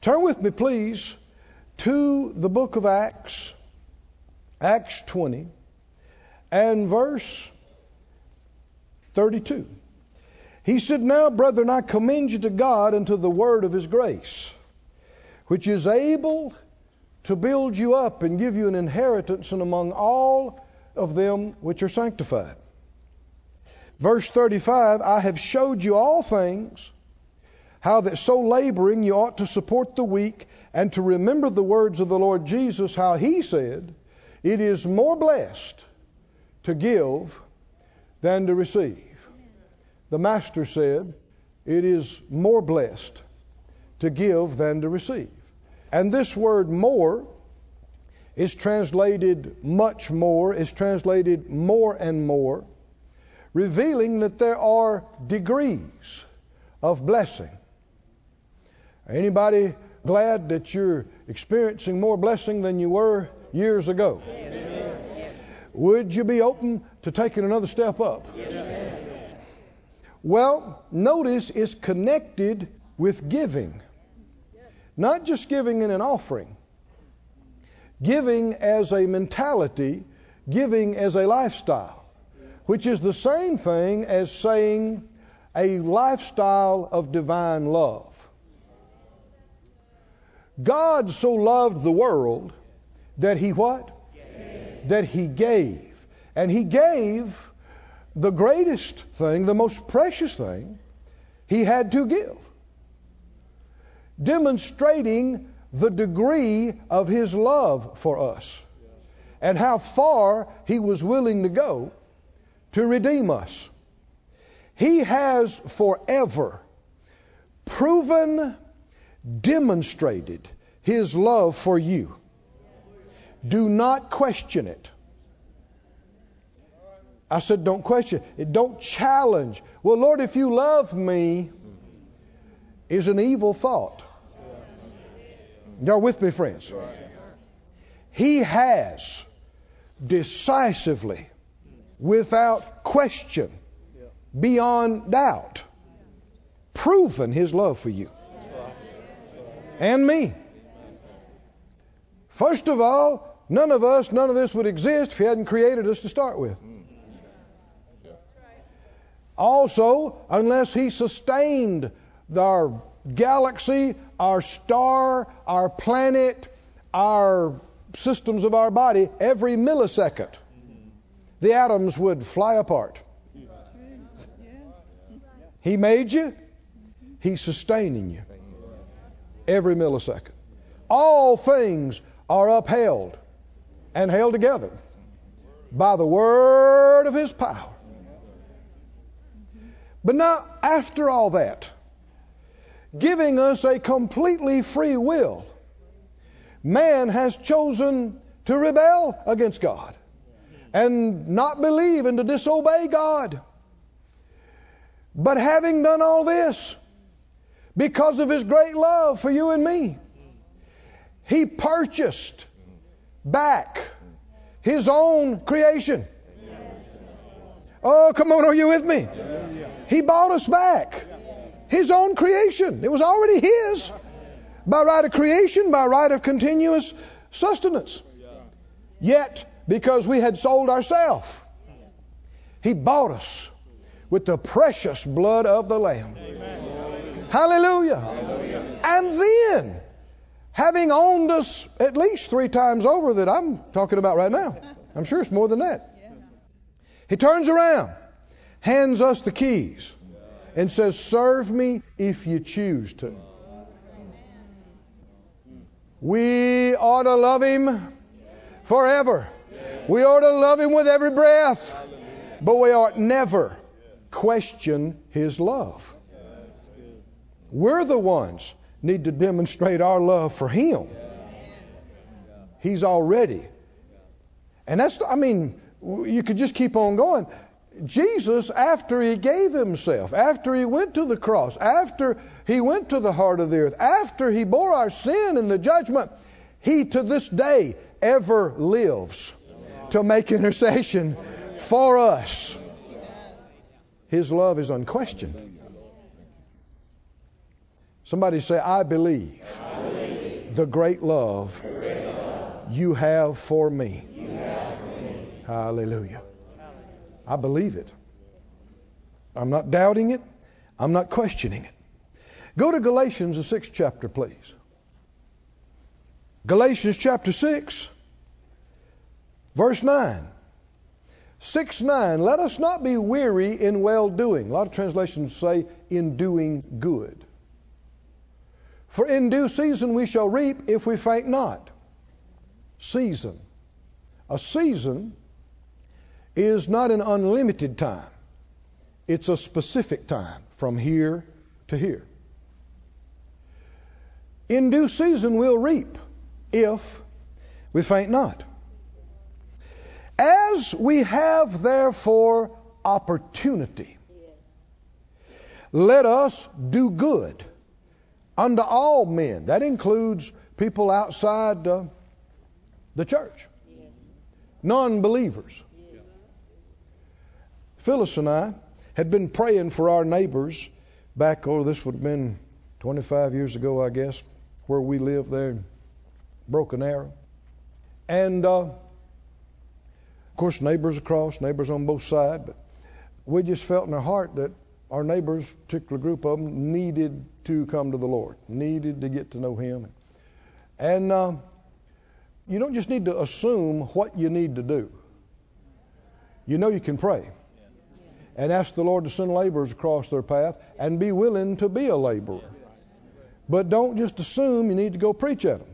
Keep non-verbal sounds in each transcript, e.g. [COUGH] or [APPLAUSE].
Turn with me, please, to the book of Acts, Acts 20, and verse 32. He said, Now, brethren, I commend you to God and to the word of his grace, which is able to build you up and give you an inheritance and among all of them which are sanctified. Verse 35 I have showed you all things, how that so laboring you ought to support the weak and to remember the words of the Lord Jesus, how he said, It is more blessed to give than to receive. The Master said, It is more blessed to give than to receive. And this word more is translated much more, is translated more and more, revealing that there are degrees of blessing. Anybody glad that you're experiencing more blessing than you were years ago? Would you be open to taking another step up? Well, notice it's connected with giving. Not just giving in an offering, giving as a mentality, giving as a lifestyle, which is the same thing as saying a lifestyle of divine love. God so loved the world that he what? Gave. That he gave. And he gave the greatest thing, the most precious thing he had to give demonstrating the degree of his love for us and how far he was willing to go to redeem us. He has forever proven, demonstrated his love for you. Do not question it. I said, don't question it. Don't challenge. Well, Lord, if you love me, is an evil thought. Y'all with me, friends? He has decisively, without question, beyond doubt, proven his love for you and me. First of all, none of us, none of this would exist if he hadn't created us to start with. Also, unless he sustained our galaxy, our star, our planet, our systems of our body, every millisecond, the atoms would fly apart. He made you, He's sustaining you every millisecond. All things are upheld and held together by the word of His power. But now, after all that, giving us a completely free will, man has chosen to rebel against God and not believe and to disobey God. But having done all this, because of his great love for you and me, he purchased back his own creation. Oh, come on, are you with me? He bought us back. His own creation. It was already His by right of creation, by right of continuous sustenance. Yet, because we had sold ourselves, He bought us with the precious blood of the Lamb. Hallelujah. Hallelujah. And then, having owned us at least three times over that I'm talking about right now, I'm sure it's more than that. He turns around, hands us the keys and says, Serve me if you choose to. We ought to love Him forever. We ought to love Him with every breath. But we ought never question His love. We're the ones need to demonstrate our love for Him. He's already. And that's, I mean, you could just keep on going. Jesus, after he gave himself, after he went to the cross, after he went to the heart of the earth, after he bore our sin and the judgment, he to this day ever lives to make intercession for us. His love is unquestioned. Somebody say, I believe the great love you have for me. Hallelujah. I believe it. I'm not doubting it. I'm not questioning it. Go to Galatians, the sixth chapter, please. Galatians chapter 6, verse 9. 6 9. Let us not be weary in well doing. A lot of translations say in doing good. For in due season we shall reap if we faint not. Season. A season is not an unlimited time, it's a specific time from here to here. In due season we'll reap if we faint not. As we have therefore opportunity, let us do good unto all men. That includes people outside uh, the church, non believers. Phyllis and I had been praying for our neighbors back, oh, this would have been 25 years ago, I guess, where we lived there in Broken Arrow. And uh, of course, neighbors across, neighbors on both sides, but we just felt in our heart that our neighbors, particular group of them, needed to come to the Lord, needed to get to know Him. And uh, you don't just need to assume what you need to do. You know you can pray and ask the Lord to send laborers across their path and be willing to be a laborer. But don't just assume you need to go preach at them.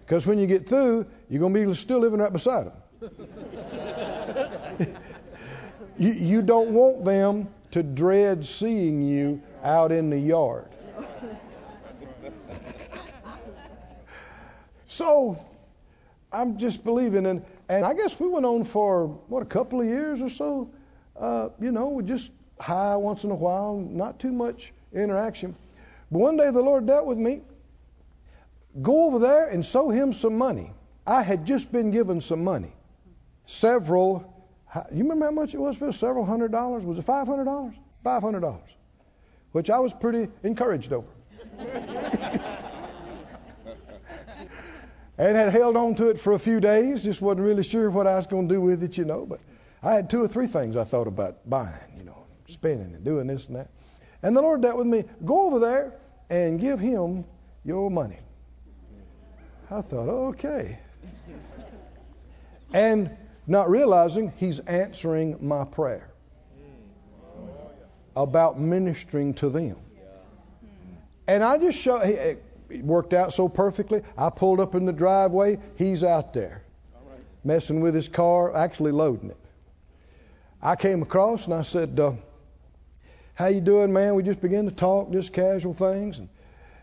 Because when you get through, you're going to be still living right beside them. [LAUGHS] you, you don't want them to dread seeing you out in the yard. so I'm just believing, and, and I guess we went on for, what, a couple of years or so? uh, you know, we just hi once in a while, not too much interaction. But one day the Lord dealt with me. Go over there and sow him some money. I had just been given some money. Several, you remember how much it was for several hundred dollars? Was it five hundred dollars? Five hundred dollars, which I was pretty encouraged over. and had held on to it for a few days. Just wasn't really sure what I was going to do with it, you know. But I had two or three things I thought about buying, you know, spending and doing this and that. And the Lord dealt with me. Go over there and give him your money. I thought, okay. And not realizing he's answering my prayer about ministering to them. And I just show it worked out so perfectly. I pulled up in the driveway, he's out there messing with his car, actually loading it. I came across and I said, uh, "How you doing, man?" We just began to talk, just casual things, and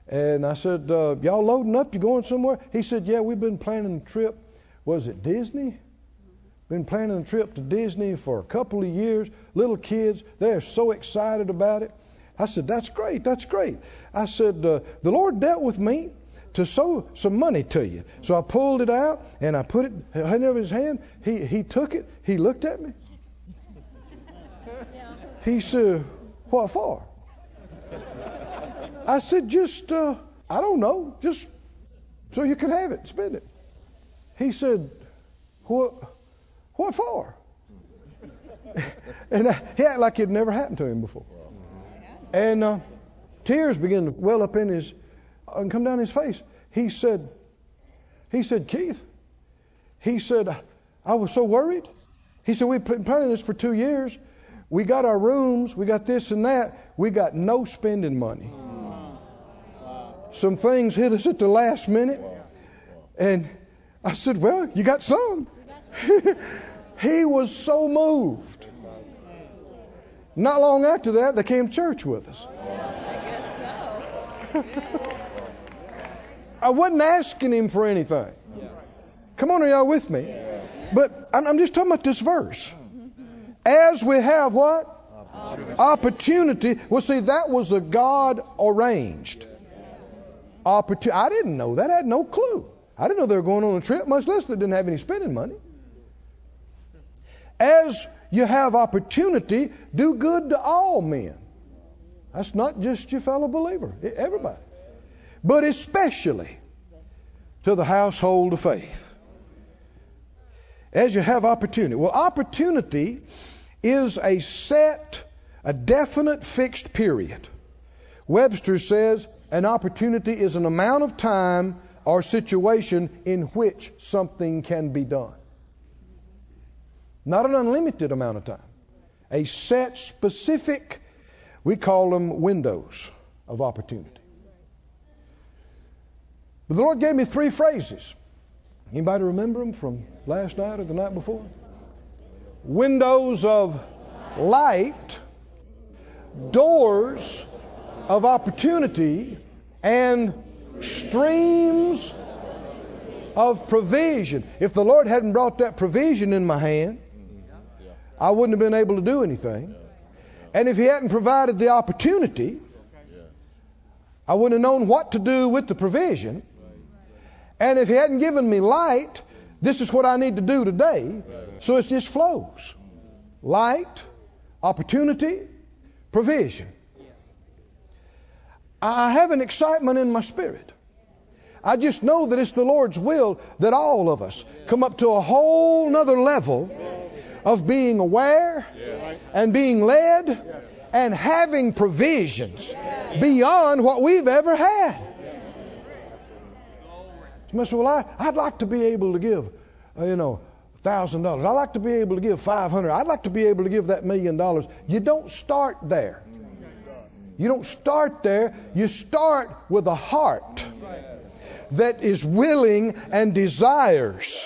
and I said, uh, "Y'all loading up? You going somewhere?" He said, "Yeah, we've been planning a trip. Was it Disney? Been planning a trip to Disney for a couple of years. Little kids, they're so excited about it." I said, "That's great. That's great." I said, uh, "The Lord dealt with me." to sow some money to you. So I pulled it out and I put it in his hand. He he took it. He looked at me. He said, What for? I said, Just, uh, I don't know, just so you can have it, spend it. He said, What, what for? [LAUGHS] and he acted like it never happened to him before. And uh, tears began to well up in his and come down his face. He said, he said, Keith, he said, I was so worried. He said, we've been planning this for two years. We got our rooms, we got this and that. We got no spending money. Some things hit us at the last minute. And I said, Well, you got some. [LAUGHS] he was so moved. Not long after that, they came to church with us. [LAUGHS] I wasn't asking him for anything. Come on, are y'all with me? But I'm just talking about this verse. As we have what? Opportunity. Well, see, that was a God arranged. Opportunity. I didn't know that. I had no clue. I didn't know they were going on a trip, much less they didn't have any spending money. As you have opportunity, do good to all men. That's not just your fellow believer, everybody. but especially to the household of faith. As you have opportunity. Well, opportunity is a set, a definite fixed period. Webster says an opportunity is an amount of time or situation in which something can be done. Not an unlimited amount of time. A set, specific, we call them windows of opportunity. But the Lord gave me three phrases. Anybody remember them from last night or the night before? Windows of light, doors of opportunity, and streams of provision. If the Lord hadn't brought that provision in my hand, I wouldn't have been able to do anything. And if He hadn't provided the opportunity, I wouldn't have known what to do with the provision. And if He hadn't given me light, this is what I need to do today. So it just flows light, opportunity, provision. I have an excitement in my spirit. I just know that it's the Lord's will that all of us come up to a whole nother level of being aware and being led and having provisions beyond what we've ever had. You must say, well, I, I'd like to be able to give, uh, you know, thousand dollars. I'd like to be able to give five hundred. I'd like to be able to give that million dollars. You don't start there. You don't start there. You start with a heart that is willing and desires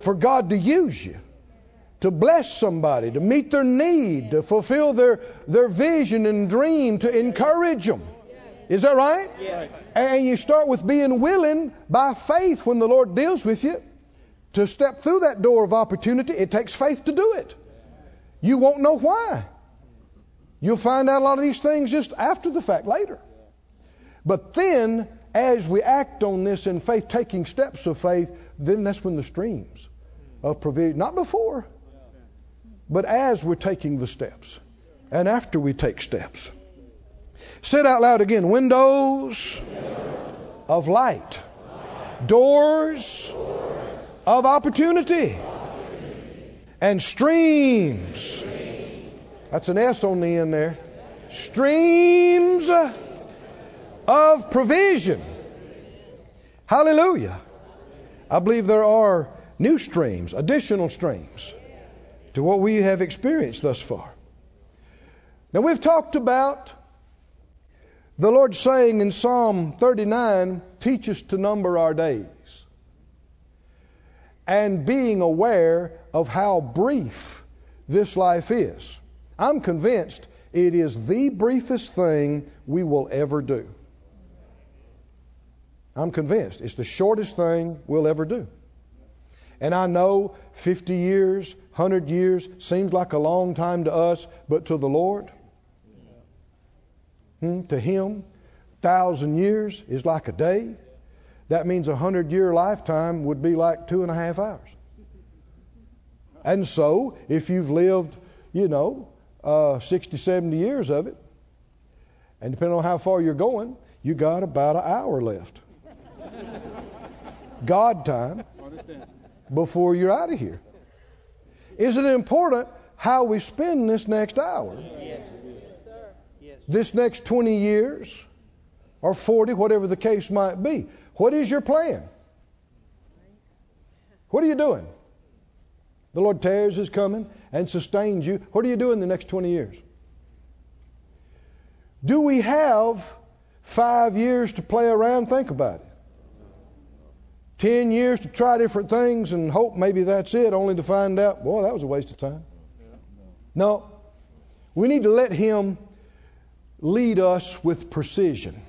for God to use you to bless somebody, to meet their need, to fulfill their, their vision and dream, to encourage them. Is that right? Yes. And you start with being willing by faith when the Lord deals with you to step through that door of opportunity. It takes faith to do it. You won't know why. You'll find out a lot of these things just after the fact, later. But then, as we act on this in faith, taking steps of faith, then that's when the streams of provision, not before, but as we're taking the steps and after we take steps. Say it out loud again windows of light, doors of opportunity, and streams. That's an S on the end there. Streams of provision. Hallelujah. I believe there are new streams, additional streams to what we have experienced thus far. Now, we've talked about the Lord saying in Psalm 39, teach us to number our days. And being aware of how brief this life is. I'm convinced it is the briefest thing we will ever do. I'm convinced it's the shortest thing we'll ever do. And I know 50 years, 100 years seems like a long time to us, but to the Lord, hmm, to Him, thousand years is like a day. That means a hundred year lifetime would be like two and a half hours. And so, if you've lived, you know, uh, 60, 70 years of it, and depending on how far you're going, you got about an hour left. [LAUGHS] God time before you're out of here. Is it important how we spend this next hour? Yes. This next 20 years or 40, whatever the case might be. What is your plan? What are you doing? The Lord tears his coming and sustains you. What are you doing the next 20 years? Do we have five years to play around? Think about it. 10 years to try different things and hope maybe that's it, only to find out, boy, that was a waste of time. No. We need to let Him lead us with precision.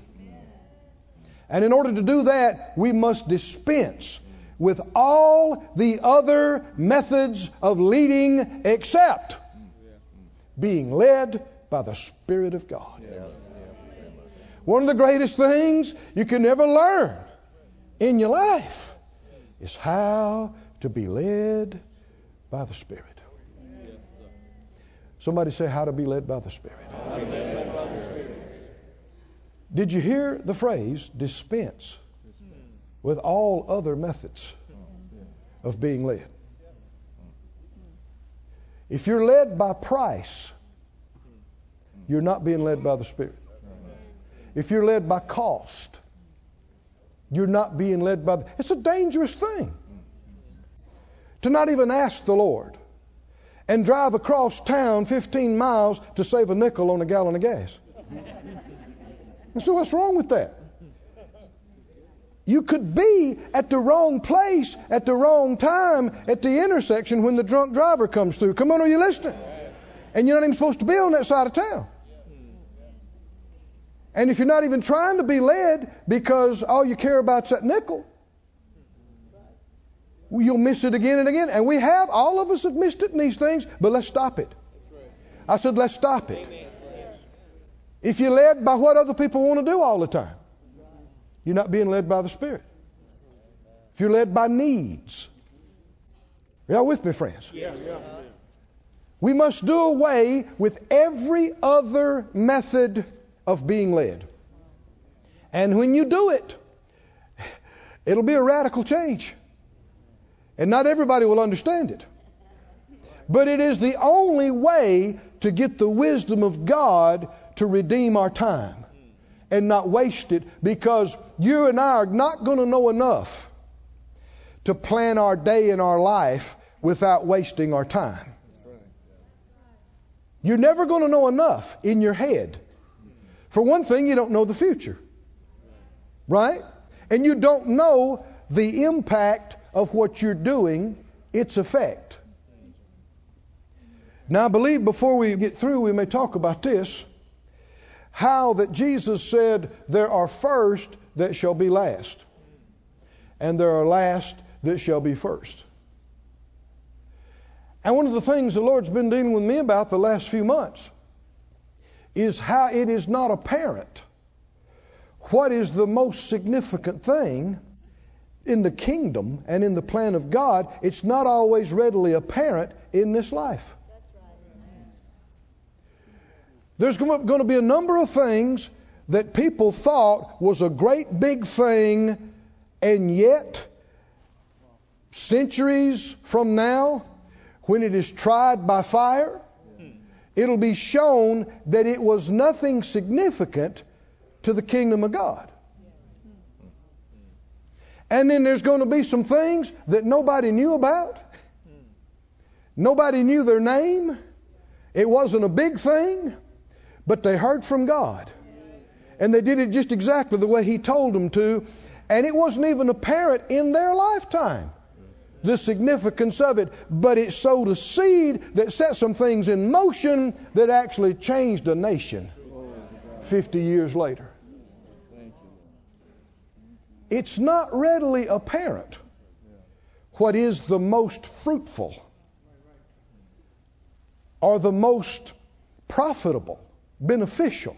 And in order to do that, we must dispense with all the other methods of leading except being led by the Spirit of God. One of the greatest things you can ever learn in your life is how to be led by the Spirit. Somebody say, How to be led by the Spirit. Did you hear the phrase dispense with all other methods of being led? If you're led by price, you're not being led by the Spirit. If you're led by cost, you're not being led by. The, it's a dangerous thing to not even ask the Lord and drive across town 15 miles to save a nickel on a gallon of gas. so, what's wrong with that? You could be at the wrong place at the wrong time at the intersection when the drunk driver comes through. Come on, are you listening? And you're not even supposed to be on that side of town. And if you're not even trying to be led because all you care about is that nickel, you'll miss it again and again. And we have, all of us have missed it in these things, but let's stop it. I said, let's stop it. If you're led by what other people want to do all the time, you're not being led by the Spirit. If you're led by needs, y'all with me, friends? Yeah, yeah. We must do away with every other method of being led. And when you do it, it'll be a radical change. And not everybody will understand it. But it is the only way to get the wisdom of God to redeem our time and not waste it because you and I are not going to know enough to plan our day and our life without wasting our time. You're never going to know enough in your head for one thing, you don't know the future. Right? And you don't know the impact of what you're doing, its effect. Now, I believe before we get through, we may talk about this how that Jesus said, There are first that shall be last, and there are last that shall be first. And one of the things the Lord's been dealing with me about the last few months is how it is not apparent what is the most significant thing in the kingdom and in the plan of God. It's not always readily apparent in this life. There's going to be a number of things that people thought was a great big thing, and yet, centuries from now, when it is tried by fire, it'll be shown that it was nothing significant to the kingdom of God. And then there's going to be some things that nobody knew about. Nobody knew their name. It wasn't a big thing, but they heard from God. And they did it just exactly the way He told them to. And it wasn't even apparent in their lifetime the significance of it, but it sowed a seed that set some things in motion that actually changed a nation 50 years later. It's not readily apparent what is the most fruitful or the most profitable, beneficial.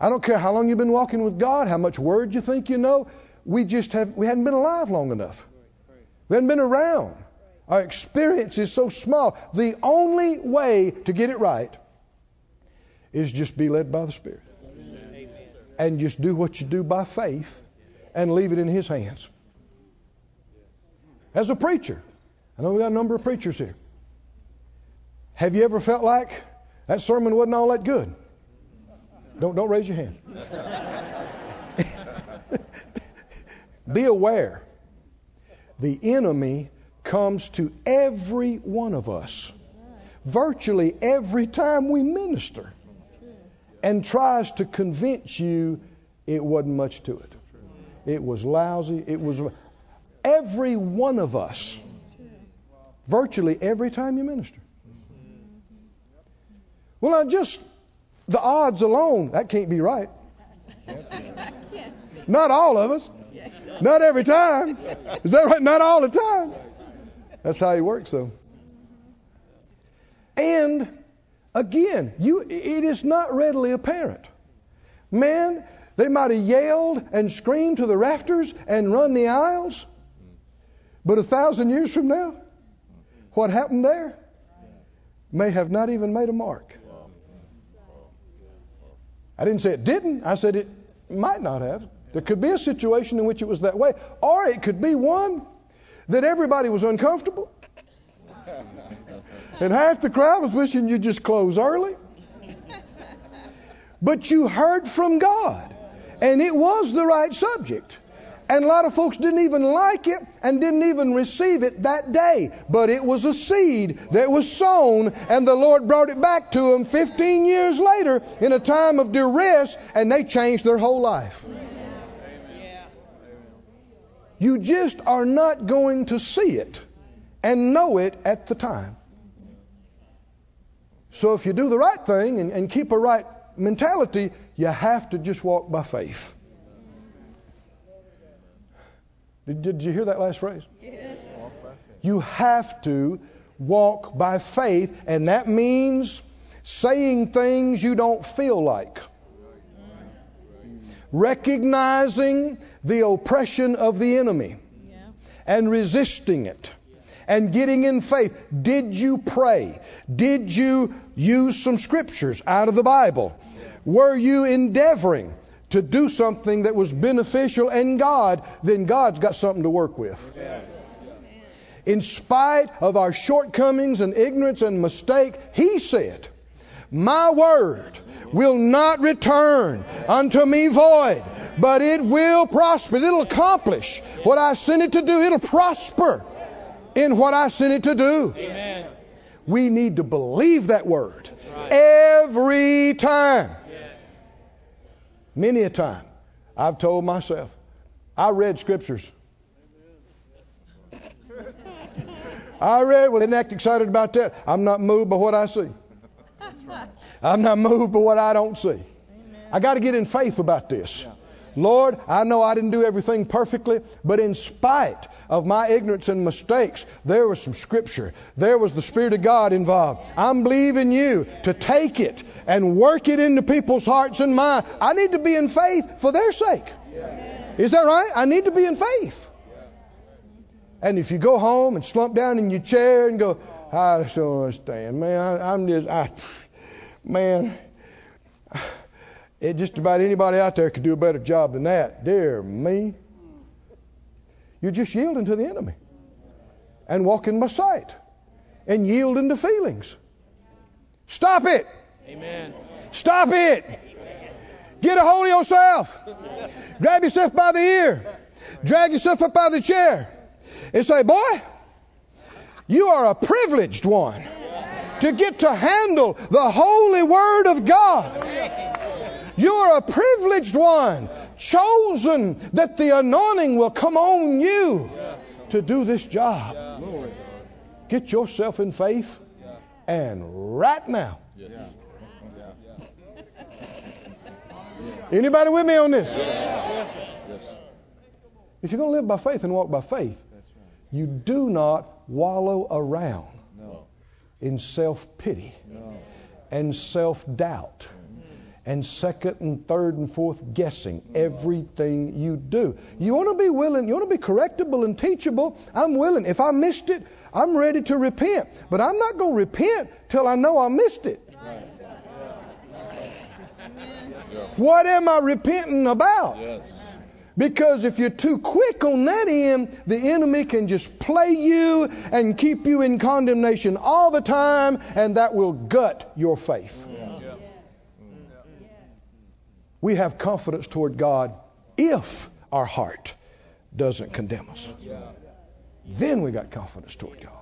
I don't care how long you've been walking with God, how much word you think you know. We just have we hadn't been alive long enough. We haven't been around. Our experience is so small. The only way to get it right is just be led by the Spirit. Amen. And just do what you do by faith and leave it in His hands. As a preacher, I know we got a number of preachers here. Have you ever felt like that sermon wasn't all that good? Don't, don't raise your hand. [LAUGHS] be aware the enemy comes to every one of us virtually every time we minister and tries to convince you it wasn't much to it. It was lousy. It was every one of us, virtually every time you minister. Well, now just the odds alone, that can't be right. Not all of us. Not every time. Is that right? Not all the time. That's how he works, though. And again, you, it is not readily apparent. Man, they might have yelled and screamed to the rafters and run the aisles, but a thousand years from now, what happened there may have not even made a mark. I didn't say it didn't. I said it might not have. There could be a situation in which it was that way, or it could be one that everybody was uncomfortable. [LAUGHS] and half the crowd was wishing you'd just close early. But you heard from God, and it was the right subject. And a lot of folks didn't even like it and didn't even receive it that day. But it was a seed that was sown, and the Lord brought it back to them 15 years later in a time of duress, and they changed their whole life. You just are not going to see it and know it at the time. So if you do the right thing and, and keep a right mentality, you have to just walk by faith. Did, did you hear that last phrase? Yes. You have to walk by faith, and that means saying things you don't feel like, recognizing the oppression of the enemy and resisting it and getting in faith. Did you pray? Did you use some scriptures out of the Bible? Were you endeavoring to do something that was beneficial in God, then God's got something to work with. In spite of our shortcomings and ignorance and mistake, He said, My word will not return unto me void, but it will prosper. It'll accomplish what I sent it to do. It'll prosper in what I sent it to do. Amen. We need to believe that word right. every time. Many a time, I've told myself, I read scriptures. [LAUGHS] I read, well, they act excited about that. I'm not moved by what I see. I'm not moved by what I don't see. I got to get in faith about this. Lord, I know I didn't do everything perfectly, but in spite of my ignorance and mistakes, there was some scripture. There was the Spirit of God involved. I'm believing you to take it and work it into people's hearts and minds. I need to be in faith for their sake. Is that right? I need to be in faith. And if you go home and slump down in your chair and go, I just don't understand, man. I, am just, I, man. It just about anybody out there could do a better job than that. Dear me. You're just yielding to the enemy and walking by sight and yielding to feelings. Stop it. Amen. Stop it. Get a hold of yourself. Grab yourself by the ear. Drag yourself up by the chair and say, Boy, you are a privileged one to get to handle the holy word of God. You're a privileged one, chosen that the anointing will come on you to do this job. Get yourself in faith and right now. Anybody with me on this? If you're going to live by faith and walk by faith, you do not wallow around in self pity and self doubt and second and third and fourth guessing everything you do. You want to be willing, you want to be correctable and teachable. I'm willing. If I missed it, I'm ready to repent. But I'm not going to repent till I know I missed it. What am I repenting about? Because if you're too quick on that end, the enemy can just play you and keep you in condemnation all the time, and that will gut your faith. We have confidence toward God if our heart doesn't condemn us. Then we got confidence toward God.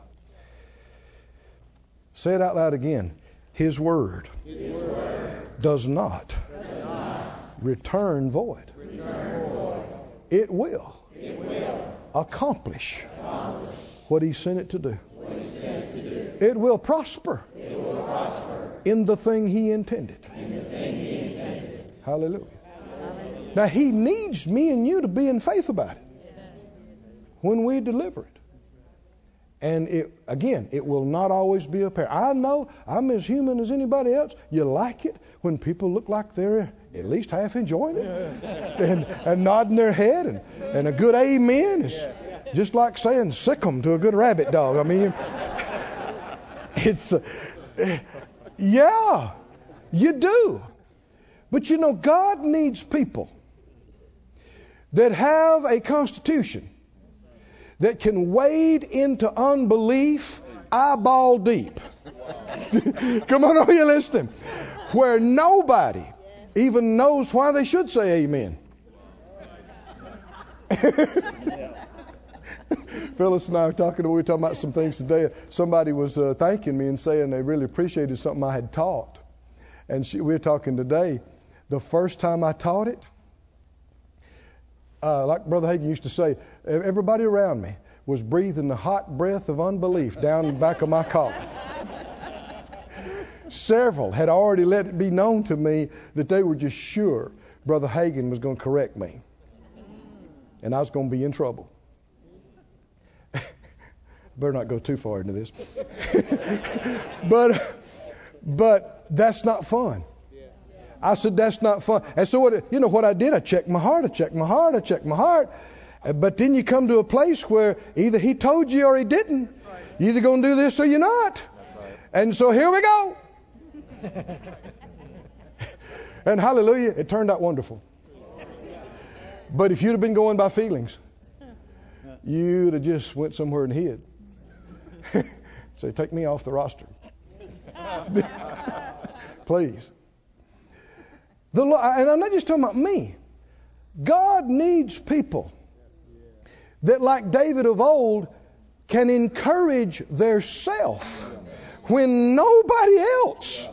Say it out loud again. His word, His word does, not does not return void. Return void. It, will it will accomplish, accomplish what He sent it to do. It, to do. it will prosper, it will prosper in the thing He intended. Hallelujah. Now, He needs me and you to be in faith about it when we deliver it. And it, again, it will not always be apparent. I know I'm as human as anybody else. You like it when people look like they're at least half enjoying it [LAUGHS] and, and nodding their head and, and a good amen is just like saying sick 'em to a good rabbit dog. I mean, [LAUGHS] it's, uh, yeah, you do. But you know, God needs people that have a constitution that can wade into unbelief eyeball deep. [LAUGHS] Come on, are you listening? Where nobody even knows why they should say amen. [LAUGHS] Phyllis and I were talking. We were talking about some things today. Somebody was uh, thanking me and saying they really appreciated something I had taught. And she, we were talking today. The first time I taught it, uh, like Brother Hagin used to say, everybody around me was breathing the hot breath of unbelief down the back of my collar. Several had already let it be known to me that they were just sure Brother Hagin was going to correct me. And I was going to be in trouble. [LAUGHS] Better not go too far into this. [LAUGHS] but but that's not fun. I said that's not fun. And so what you know what I did? I checked my heart. I checked my heart. I checked my heart. But then you come to a place where either he told you or he didn't. You're either going to do this or you're not. And so here we go. [LAUGHS] and hallelujah, it turned out wonderful. But if you'd have been going by feelings, you'd have just went somewhere and hid. [LAUGHS] Say, take me off the roster. [LAUGHS] Please. The, and I'm not just talking about me. God needs people that, like David of old, can encourage their self when nobody else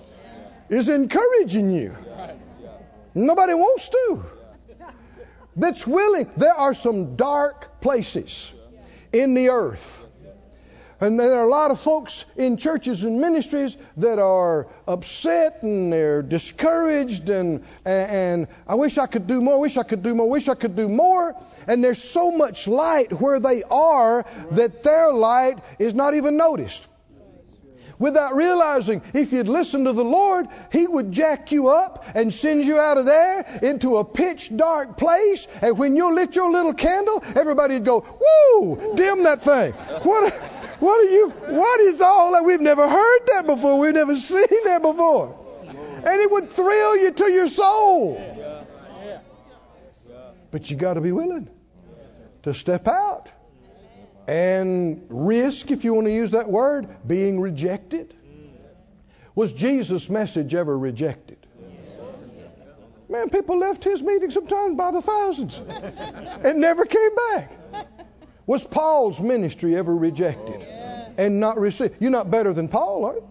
is encouraging you. Nobody wants to. That's willing. There are some dark places in the earth and there are a lot of folks in churches and ministries that are upset and they're discouraged and, and I wish I could do more, wish I could do more, wish I could do more. And there's so much light where they are that their light is not even noticed without realizing if you'd listen to the Lord, He would jack you up and send you out of there into a pitch dark place. And when you lit your little candle, everybody'd go, Woo, dim that thing. What? What are you, what is all that? We've never heard that before. We've never seen that before. And it would thrill you to your soul. But you got to be willing to step out and risk, if you want to use that word, being rejected. Was Jesus' message ever rejected? Man, people left his meeting sometimes by the thousands and never came back. Was Paul's ministry ever rejected and not received? You're not better than Paul, are you?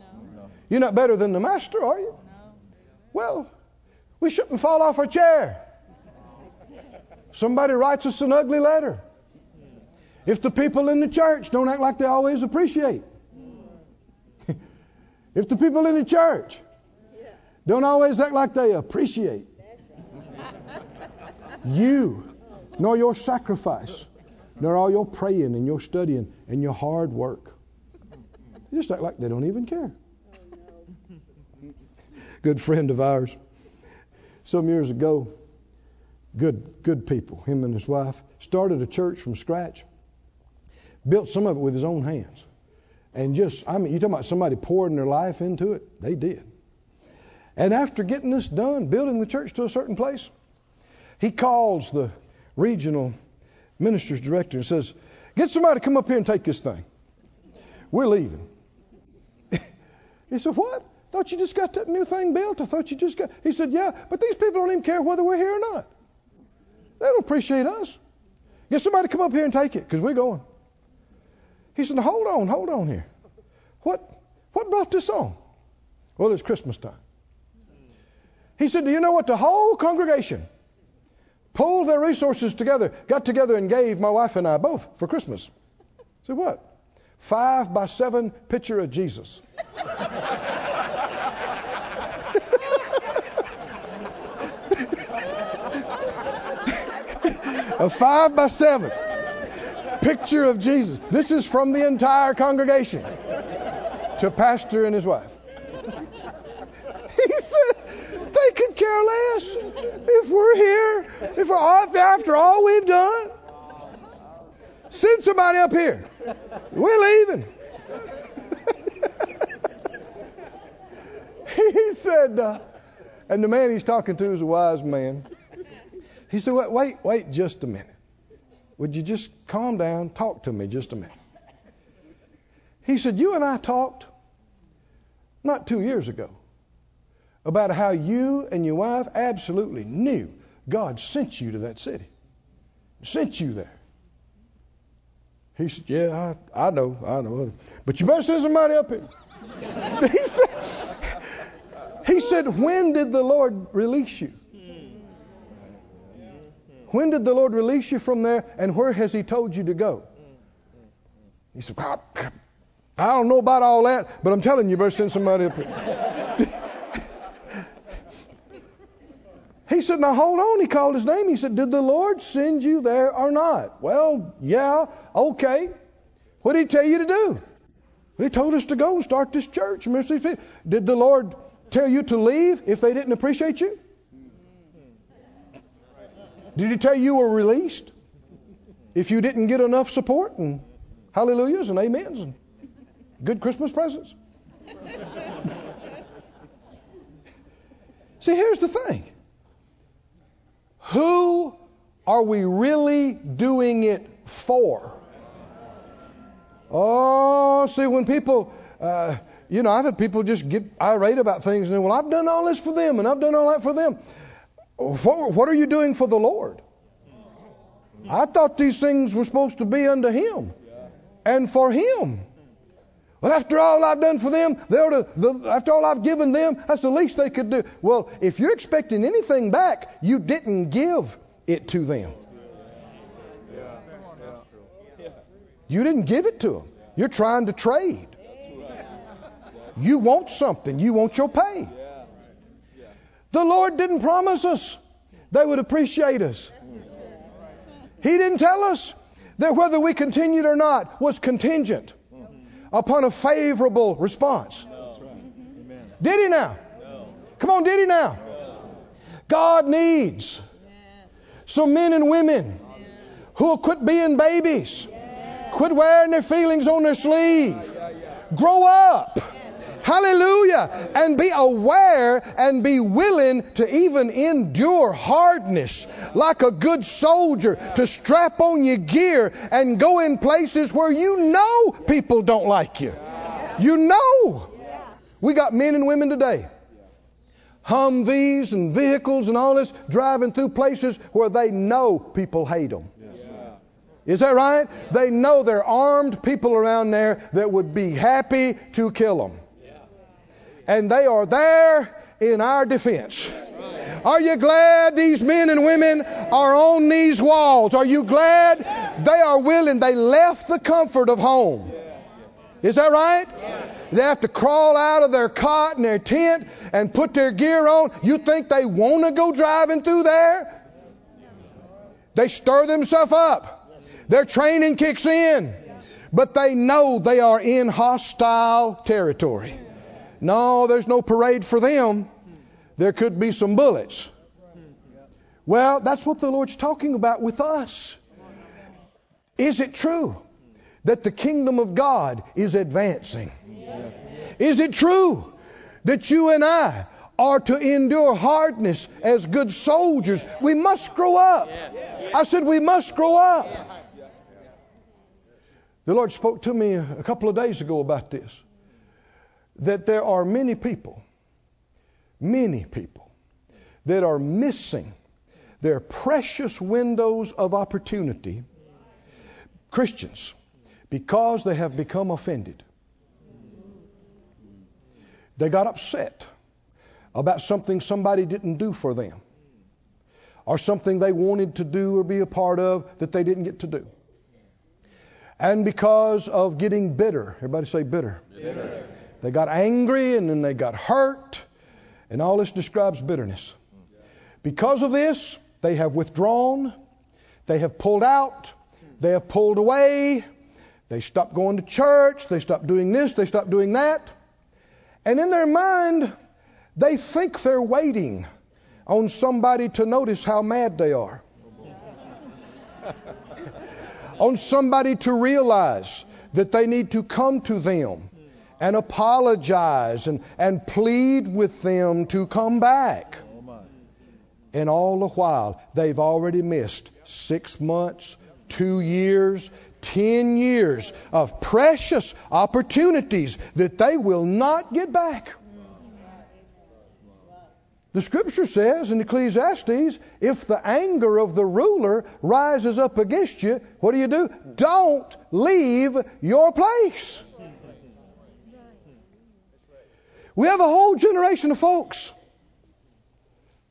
You're not better than the master, are you? Well, we shouldn't fall off our chair. Somebody writes us an ugly letter. If the people in the church don't act like they always appreciate. [LAUGHS] if the people in the church don't always act like they appreciate you nor your sacrifice nor all your praying and your studying and your hard work. They just act like they don't even care. Good friend of ours, some years ago, good good people, him and his wife, started a church from scratch, built some of it with his own hands, and just I mean, you talking about somebody pouring their life into it? They did. And after getting this done, building the church to a certain place, he calls the regional minister's director and says, Get somebody to come up here and take this thing. We're leaving. [LAUGHS] he said, What? Thought you just got that new thing built? I thought you just got. He said, Yeah, but these people don't even care whether we're here or not. They don't appreciate us. Get somebody to come up here and take it because we're going. He said, Hold on, hold on here. What, what brought this on? Well, it's Christmas time. He said, Do you know what the whole congregation pulled their resources together, got together and gave my wife and I both for Christmas. Said what? Five by seven picture of Jesus. [LAUGHS] A five by seven picture of Jesus. This is from the entire congregation to pastor and his wife. [LAUGHS] He said, they could care less if we're here, if we're off after all we've done. Send somebody up here. We're leaving. [LAUGHS] he said, uh, And the man he's talking to is a wise man. He said, wait, wait, wait just a minute. Would you just calm down? Talk to me just a minute. He said, You and I talked not two years ago about how you and your wife absolutely knew God sent you to that city, sent you there. He said, Yeah, I, I know, I know. But you better send somebody up here. [LAUGHS] he, said, he said, When did the Lord release you? When did the Lord release you from there, and where has He told you to go? He said, well, I don't know about all that, but I'm telling you, you better send somebody up here. [LAUGHS] he said, Now hold on. He called his name. He said, Did the Lord send you there or not? Well, yeah, okay. What did he tell you to do? He told us to go and start this church. Did the Lord tell you to leave if they didn't appreciate you? Did he tell you you were released if you didn't get enough support and hallelujahs and amens and good Christmas presents? [LAUGHS] See, here's the thing. Who are we really doing it for? Oh, see, when people, uh, you know, I've had people just get irate about things and then, well, I've done all this for them and I've done all that for them. What, what are you doing for the Lord? I thought these things were supposed to be unto Him and for Him. Well, after all I've done for them, to, the, after all I've given them, that's the least they could do. Well, if you're expecting anything back, you didn't give it to them. You didn't give it to them. You're trying to trade. You want something. You want your pay. The Lord didn't promise us they would appreciate us. He didn't tell us that whether we continued or not was contingent upon a favorable response. Did he now? Come on, did he now? God needs some men and women who will quit being babies, quit wearing their feelings on their sleeve, grow up Hallelujah. And be aware and be willing to even endure hardness like a good soldier to strap on your gear and go in places where you know people don't like you. You know. We got men and women today. Humvees and vehicles and all this driving through places where they know people hate them. Is that right? They know there are armed people around there that would be happy to kill them and they are there in our defense. Are you glad these men and women are on these walls? Are you glad they are willing? They left the comfort of home. Is that right? They have to crawl out of their cot and their tent and put their gear on. You think they want to go driving through there? They stir themselves up. Their training kicks in. But they know they are in hostile territory. No, there's no parade for them. There could be some bullets. Well, that's what the Lord's talking about with us. Is it true that the kingdom of God is advancing? Is it true that you and I are to endure hardness as good soldiers? We must grow up. I said we must grow up. The Lord spoke to me a couple of days ago about this that there are many people, many people, that are missing their precious windows of opportunity, Christians, because they have become offended. They got upset about something somebody didn't do for them, or something they wanted to do or be a part of that they didn't get to do. And because of getting bitter, everybody say bitter. bitter. They got angry and then they got hurt, and all this describes bitterness. Because of this, they have withdrawn, they have pulled out, they have pulled away, they stopped going to church, they stopped doing this, they stopped doing that. And in their mind, they think they're waiting on somebody to notice how mad they are. [LAUGHS] on somebody to realize that they need to come to them and apologize and, and plead with them to come back. And all the while, they've already missed six months, two years, ten years of precious opportunities that they will not get back. The scripture says in Ecclesiastes if the anger of the ruler rises up against you, what do you do? Don't leave your place. We have a whole generation of folks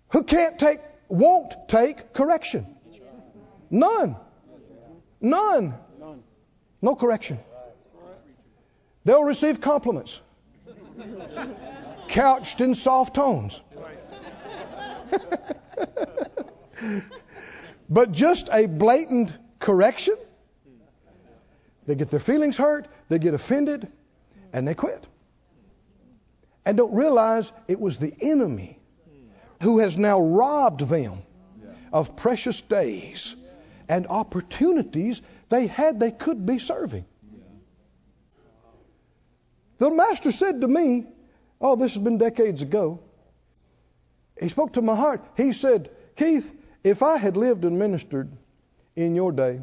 who can't take, won't take correction. None. None. No correction. They'll receive compliments couched in soft tones. [LAUGHS] but just a blatant correction, they get their feelings hurt, they get offended, and they quit. And don't realize it was the enemy who has now robbed them of precious days and opportunities they had they could be serving. The master said to me, Oh, this has been decades ago. He spoke to my heart. He said, Keith, if I had lived and ministered in your day,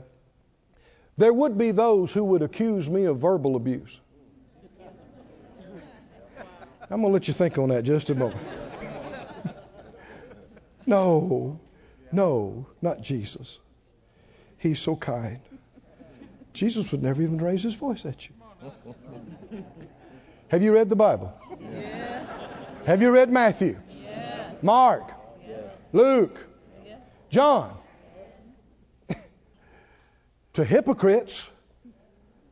there would be those who would accuse me of verbal abuse. I'm going to let you think on that just a moment. [LAUGHS] no, no, not Jesus. He's so kind. Jesus would never even raise his voice at you. Have you read the Bible? Yes. Have you read Matthew? Yes. Mark? Yes. Luke? John? [LAUGHS] to hypocrites,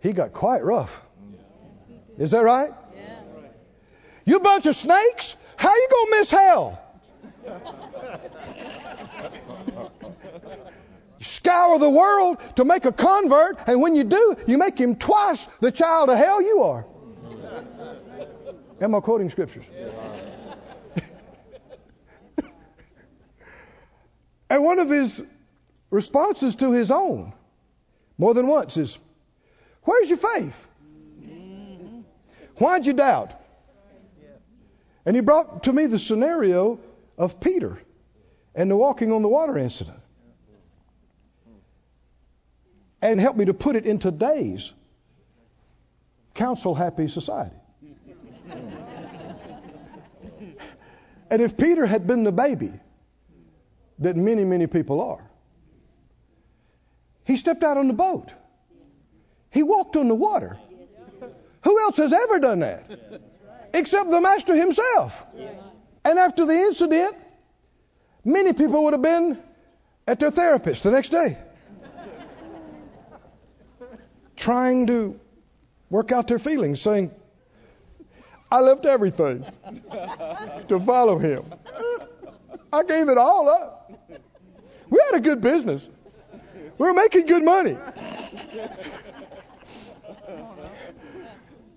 he got quite rough. Is that right? You bunch of snakes? How you gonna miss hell? You scour the world to make a convert, and when you do, you make him twice the child of hell you are. Am I quoting scriptures? [LAUGHS] and one of his responses to his own, more than once, is, Where's your faith? Why'd you doubt? And he brought to me the scenario of Peter and the walking on the water incident. And helped me to put it in today's council happy society. [LAUGHS] and if Peter had been the baby that many, many people are, he stepped out on the boat. He walked on the water. Who else has ever done that? Except the master himself. And after the incident, many people would have been at their therapist the next day, trying to work out their feelings, saying, I left everything [LAUGHS] to follow him. I gave it all up. We had a good business. We were making good money.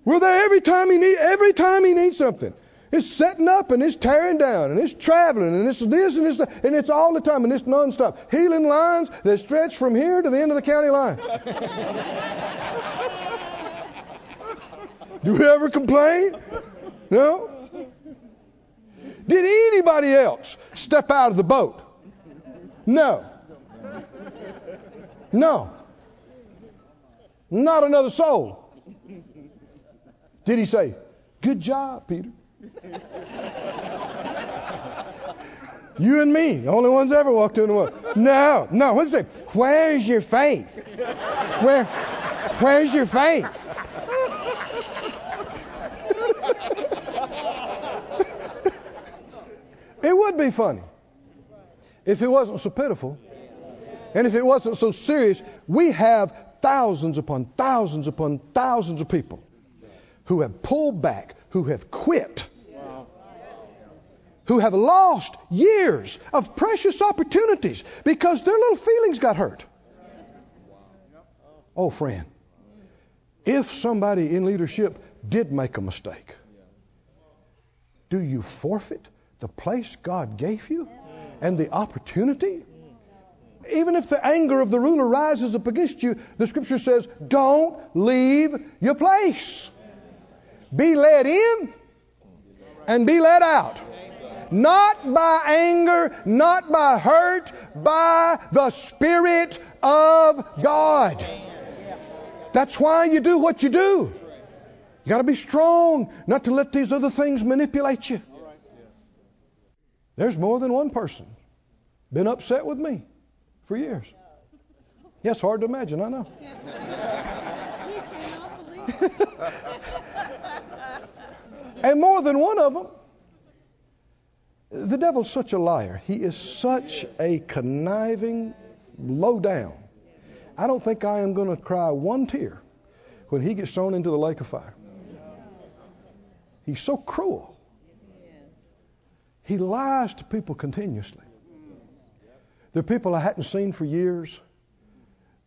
We're there every time he need every time he needs something. It's setting up and it's tearing down and it's traveling and it's this and it's that and it's all the time and it's nonstop. Healing lines that stretch from here to the end of the county line. [LAUGHS] Do we ever complain? No? Did anybody else step out of the boat? No. No. Not another soul. Did he say, Good job, Peter? you and me, the only ones ever walked in the water. No, no. What's it? Where's your faith? Where, where's your faith? it would be funny if it wasn't so pitiful and if it wasn't so serious. We have thousands upon thousands upon thousands of people who have pulled back, who have quit, who have lost years of precious opportunities because their little feelings got hurt. Oh, friend, if somebody in leadership did make a mistake, do you forfeit the place God gave you and the opportunity? Even if the anger of the ruler rises up against you, the scripture says, don't leave your place. Be led in and be led out. Not by anger, not by hurt, by the Spirit of God. That's why you do what you do. You got to be strong not to let these other things manipulate you. There's more than one person been upset with me for years. Yeah, it's hard to imagine, I know. [LAUGHS] and more than one of them. The devil's such a liar. He is such a conniving, low down. I don't think I am going to cry one tear when he gets thrown into the lake of fire. He's so cruel. He lies to people continuously. There are people I hadn't seen for years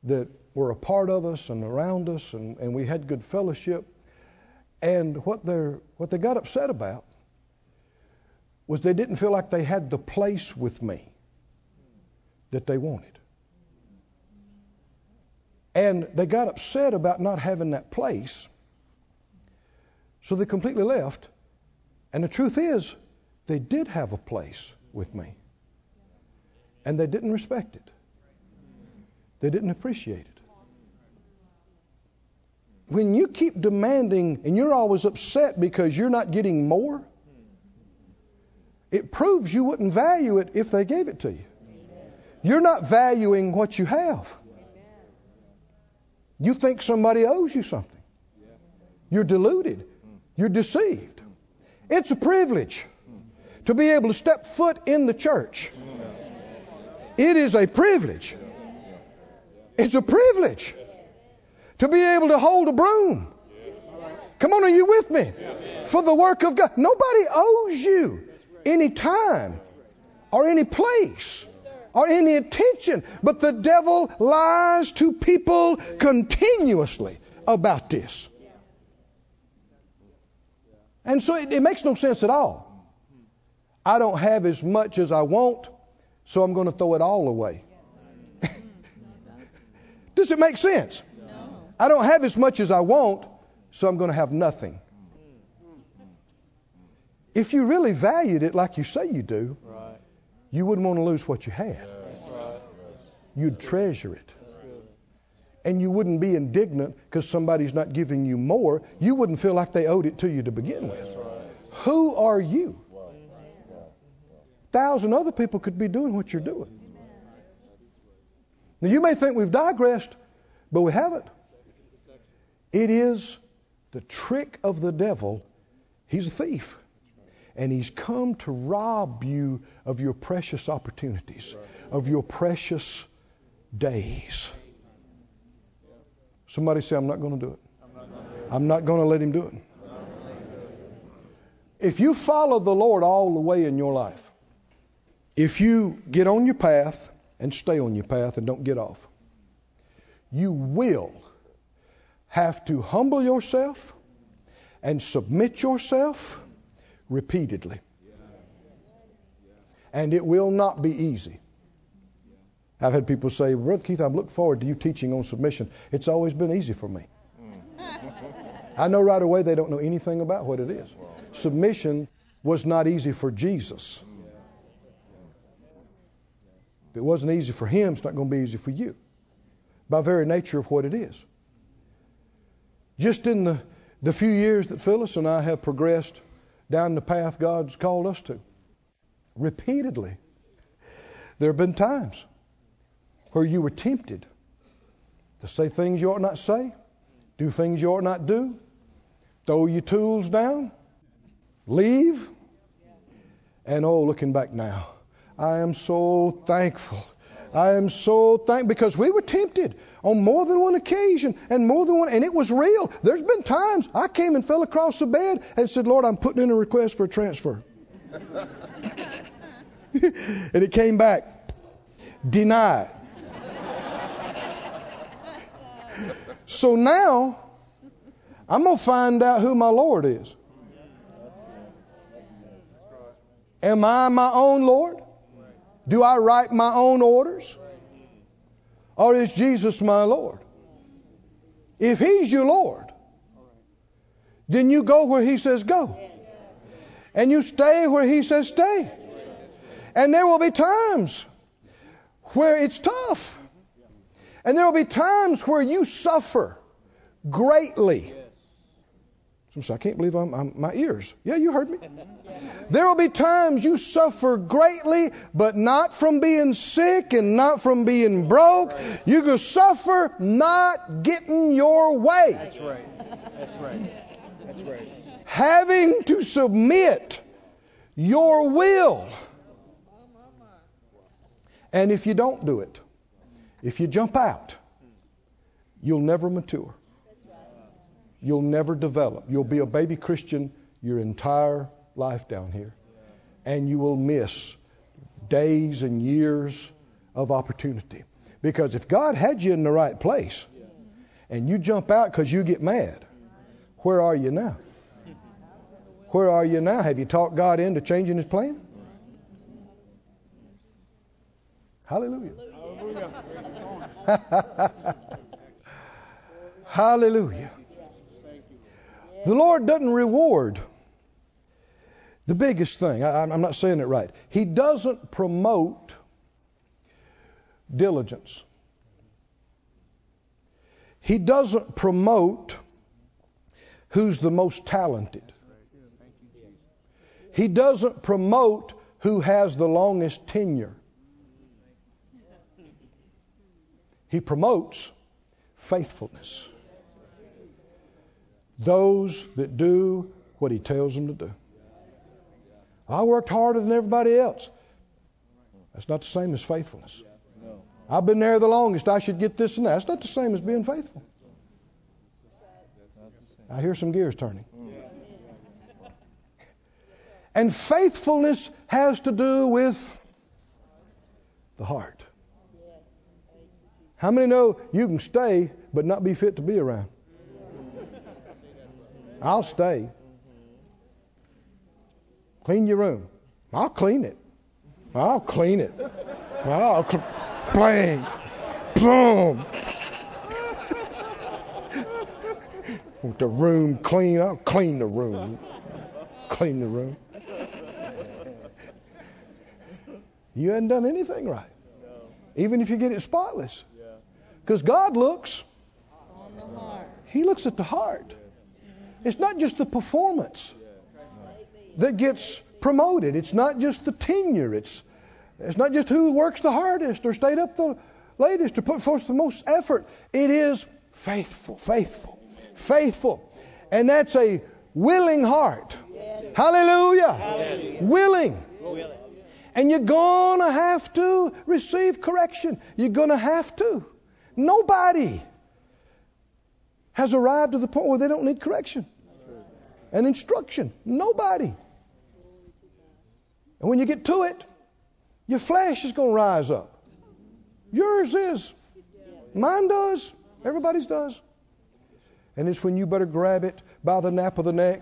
that were a part of us and around us, and, and we had good fellowship. And what, they what they got upset about was they didn't feel like they had the place with me that they wanted. And they got upset about not having that place, so they completely left. And the truth is, they did have a place with me. And they didn't respect it, they didn't appreciate it when you keep demanding and you're always upset because you're not getting more, it proves you wouldn't value it if they gave it to you. You're not valuing what you have. You think somebody owes you something. You're deluded. You're deceived. It's a privilege to be able to step foot in the church. It is a privilege. It's a privilege to be able to hold a broom. Come on, are you with me? For the work of God. Nobody owes you any time or any place or any attention, but the devil lies to people continuously about this. And so it, it makes no sense at all. I don't have as much as I want, so I'm going to throw it all away. [LAUGHS] Does it make sense? I don't have as much as I want, so I'm going to have nothing. If you really valued it like you say you do, you wouldn't want to lose what you had. You'd treasure it. And you wouldn't be indignant because somebody's not giving you more. You wouldn't feel like they owed it to you to begin with. Who are you? A thousand other people could be doing what you're doing. Now, you may think we've digressed, but we haven't. It is the trick of the devil. He's a thief. And he's come to rob you of your precious opportunities, of your precious days. Somebody say, I'm not going to do it. I'm not going to let him do it. If you follow the Lord all the way in your life, if you get on your path and stay on your path and don't get off, you will have to humble yourself and submit yourself repeatedly. And it will not be easy. I've had people say, Brother Keith, I'm looking forward to you teaching on submission. It's always been easy for me. Hmm. I know right away they don't know anything about what it is. Submission was not easy for Jesus. If it wasn't easy for him, it's not going to be easy for you. By very nature of what it is. Just in the, the few years that Phyllis and I have progressed down the path God's called us to, repeatedly, there have been times where you were tempted to say things you ought not say, do things you ought not do, throw your tools down, leave, and oh, looking back now, I am so thankful. I am so thankful because we were tempted on more than one occasion and more than one, and it was real. There's been times I came and fell across the bed and said, Lord, I'm putting in a request for a transfer. [LAUGHS] and it came back denied. so now I'm going to find out who my Lord is. Am I my own Lord? Do I write my own orders? Or is Jesus my Lord? If He's your Lord, then you go where He says go. And you stay where He says stay. And there will be times where it's tough. And there will be times where you suffer greatly. So I can't believe I'm, I'm, my ears. Yeah, you heard me. There will be times you suffer greatly, but not from being sick and not from being broke. You can suffer not getting your way. That's right. That's right. That's right. Having to submit your will. And if you don't do it, if you jump out, you'll never mature. You'll never develop. You'll be a baby Christian your entire life down here. And you will miss days and years of opportunity. Because if God had you in the right place and you jump out because you get mad, where are you now? Where are you now? Have you talked God into changing his plan? Hallelujah. Hallelujah. [LAUGHS] The Lord doesn't reward the biggest thing. I, am not saying it right. He doesn't promote diligence. He doesn't promote who's the most talented. He doesn't promote who has the longest tenure. He promotes faithfulness. Those that do what he tells them to do. I worked harder than everybody else. That's not the same as faithfulness. I've been there the longest. I should get this and that. That's not the same as being faithful. I hear some gears turning. And faithfulness has to do with the heart. How many know you can stay but not be fit to be around? I'll stay. Clean your room. I'll clean it. I'll clean it. I'll cl- bang, boom. Want the room clean? I'll clean the room. Clean the room. You hadn't done anything right. Even if you get it spotless. Because God looks. He looks at the heart. It's not just the performance that gets promoted. It's not just the tenure. It's it's not just who works the hardest or stayed up the latest or put forth the most effort. It is faithful, faithful, faithful. And that's a willing heart. Yes. Hallelujah. Yes. Willing. Oh, willing. And you're going to have to receive correction. You're going to have to. Nobody has arrived to the point where they don't need correction and instruction. Nobody. And when you get to it, your flesh is going to rise up. Yours is. Mine does. Everybody's does. And it's when you better grab it by the nape of the neck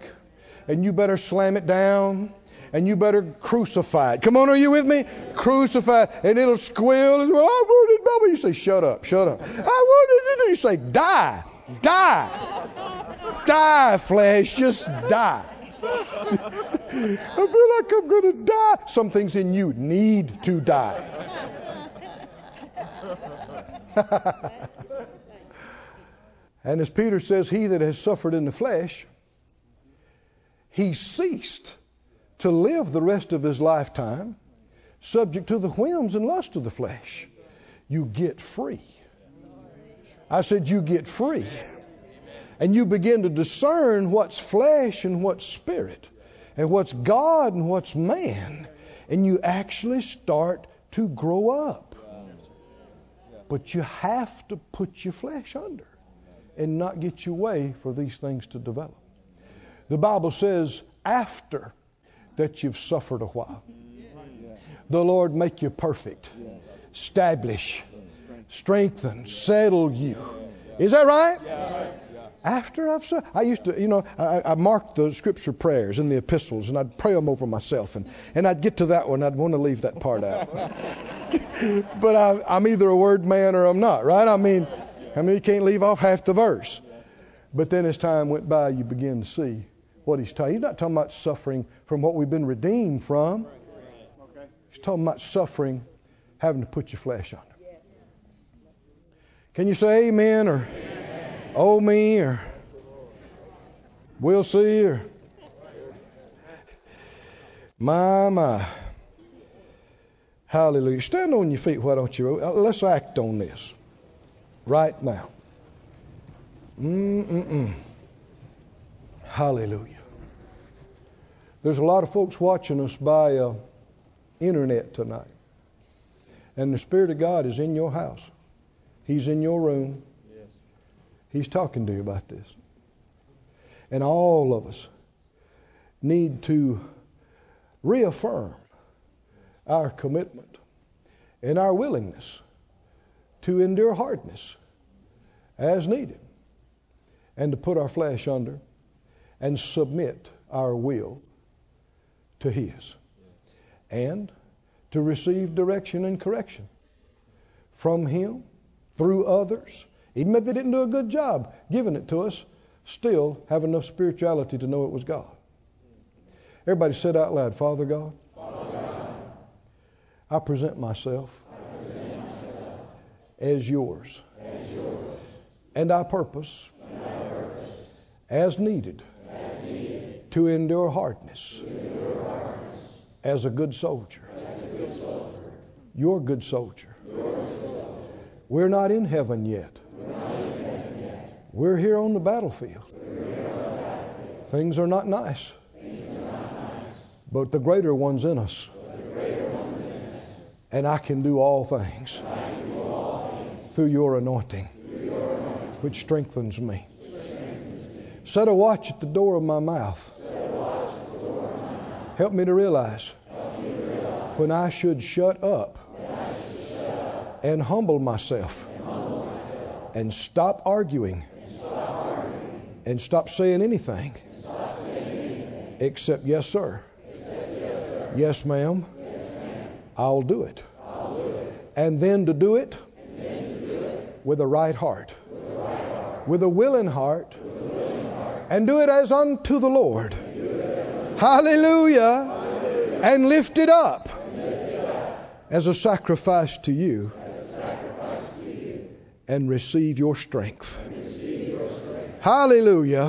and you better slam it down and you better crucify it. Come on, are you with me? Crucify it, and it'll squeal. Well, oh, I wanted Baba. You say, shut up, shut up. I wanted it. You say, die, die, die, flesh, just die. I feel like I'm going to die. Some things in you need to die. [LAUGHS] and as Peter says, he that has suffered in the flesh, he ceased to live the rest of his lifetime subject to the whims and lust of the flesh. You get free. I said, You get free. And you begin to discern what's flesh and what's spirit, and what's God and what's man. And you actually start to grow up. But you have to put your flesh under and not get your way for these things to develop. The Bible says, after that you've suffered a while. The Lord make you perfect, establish, strengthen, settle you. Is that right? After I've said, I used to, you know, I, I, marked the scripture prayers in the epistles and I'd pray them over myself. And, and I'd get to that one, I'd want to leave that part out. [LAUGHS] but I, I'm either a word man or I'm not, right? I mean, I mean, you can't leave off half the verse. But then as time went by, you begin to see what he's talking. He's not talking about suffering from what we've been redeemed from. He's talking about suffering, having to put your flesh under. Can you say amen or oh me or we'll see or my my. Hallelujah. Stand on your feet, why don't you? Uh, Let's act on this right now. Mm-mm-mm. Hallelujah. There's a lot of folks watching us by uh, internet tonight. And the Spirit of God is in your house. He's in your room. Yes. He's talking to you about this. And all of us need to reaffirm our commitment and our willingness to endure hardness as needed and to put our flesh under and submit our will to His and to receive direction and correction from Him through others. Even if they didn't do a good job giving it to us, still have enough spirituality to know it was God. Everybody said out loud, Father God, I present myself, as, yours. And I purpose, as, needed, to endure hardness, as a good soldier. You're a good soldier. We're not in heaven yet. We're here on the battlefield. Things are not nice. But the greater one's in us. And I can do all things through your anointing, which strengthens me. Set a watch at the door of my mouth. Help me to realize when I should shut up and humble myself and stop arguing and stop saying anything except yes, sir. Yes, ma'am. I'll do it. And then to do it with a right heart, with a willing heart, and do it as unto the Lord. Hallelujah. And lift it up as a sacrifice to you and receive your strength. Hallelujah.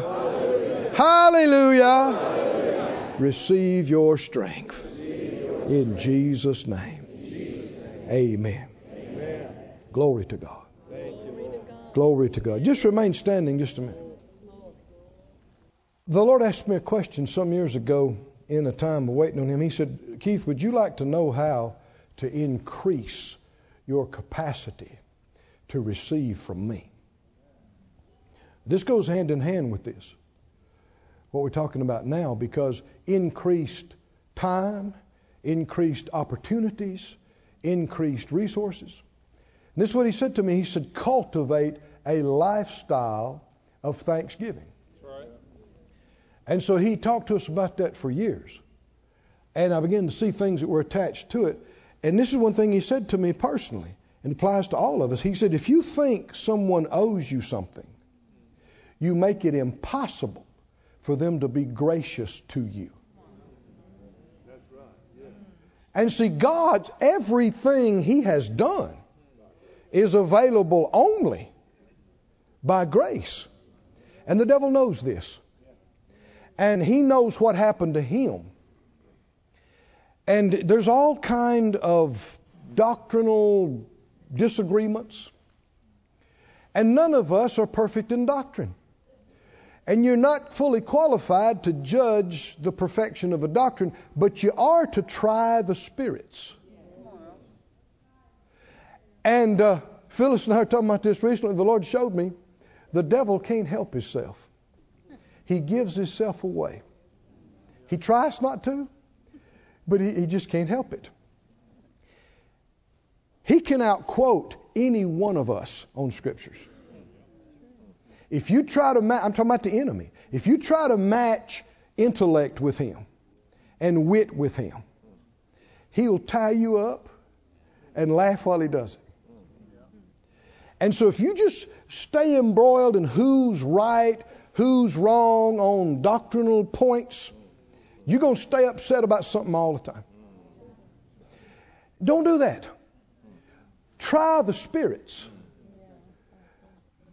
Hallelujah. Receive your strength. In Jesus' name. Amen. Glory to God. Glory to God. Just remain standing just a minute. The Lord asked me a question some years ago in a time of waiting on Him. He said, Keith, would you like to know how to increase your capacity to receive from me? This goes hand in hand with this, what we're talking about now, because increased time, increased opportunities, increased resources. And this is what he said to me. He said, cultivate a lifestyle of thanksgiving. Right. And so he talked to us about that for years. And I began to see things that were attached to it. And this is one thing he said to me personally, and it applies to all of us. He said, if you think someone owes you something, you make it impossible for them to be gracious to you. Right. Yeah. And see, God's everything He has done is available only by grace. And the devil knows this. And he knows what happened to him. And there's all kind of doctrinal disagreements. And none of us are perfect in doctrine. And you're not fully qualified to judge the perfection of a doctrine, but you are to try the spirits. And uh, Phyllis and I were talking about this recently. The Lord showed me the devil can't help himself. He gives himself away. He tries not to, but he, he just can't help it. He can outquote any one of us on scriptures. If you try to match, I'm talking about the enemy. If you try to match intellect with him and wit with him, he'll tie you up and laugh while he does it. And so if you just stay embroiled in who's right, who's wrong on doctrinal points, you're going to stay upset about something all the time. Don't do that. Try the spirits.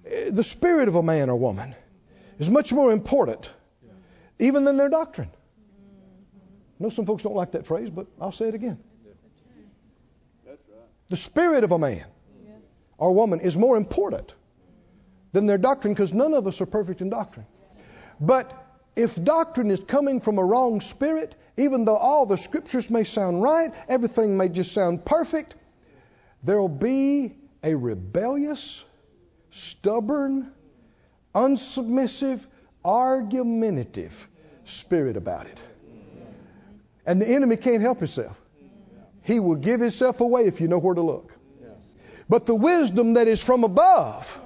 Eh, the spirit of a man or woman is much more important even than their doctrine. I know some folks don't like that phrase, but I'll say it again. The spirit of a man or woman is more important than their doctrine because none of us are perfect in doctrine. But if doctrine is coming from a wrong spirit, even though all the scriptures may sound right, everything may just sound perfect, there will be a rebellious, stubborn, unsubmissive, argumentative spirit about it. And the enemy can't help himself. He will give himself away if you know where to look. But the wisdom that is from above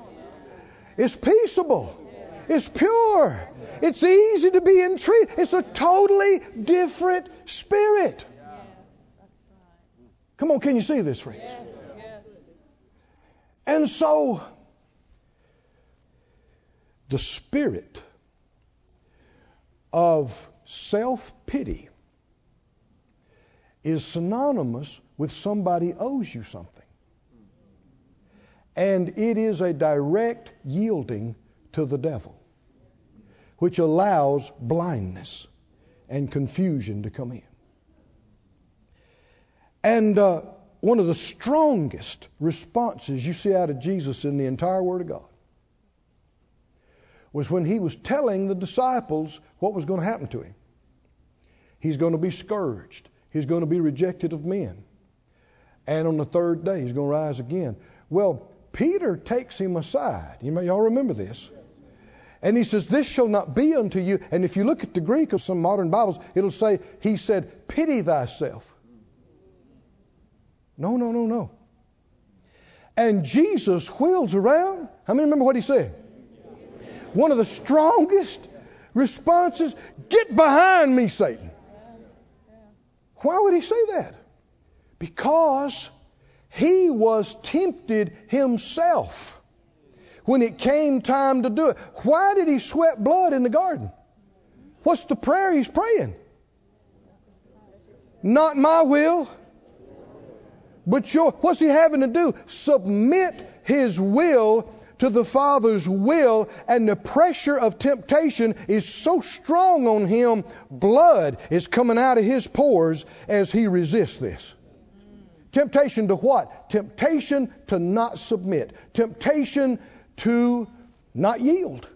is peaceable, it's pure, it's easy to be entreated. It's a totally different spirit. Come on, can you see this, friends? And so, the spirit of self pity is synonymous with somebody owes you something. And it is a direct yielding to the devil, which allows blindness and confusion to come in. And uh, one of the strongest responses you see out of Jesus in the entire Word of God was when he was telling the disciples what was going to happen to him. He's going to be scourged. He's going to be rejected of men. And on the third day, he's going to rise again. Well, Peter takes him aside. You may, y'all remember this. And he says, This shall not be unto you. And if you look at the Greek of some modern Bibles, it'll say, He said, Pity thyself. No, no, no, no. And Jesus wheels around. How many remember what he said? One of the strongest responses Get behind me, Satan. Why would he say that? Because he was tempted himself when it came time to do it. Why did he sweat blood in the garden? What's the prayer he's praying? Not my will, but your. What's he having to do? Submit his will to the Father's will, and the pressure of temptation is so strong on him, blood is coming out of his pores as he resists this. Temptation to what? Temptation to not submit. Temptation to not yield.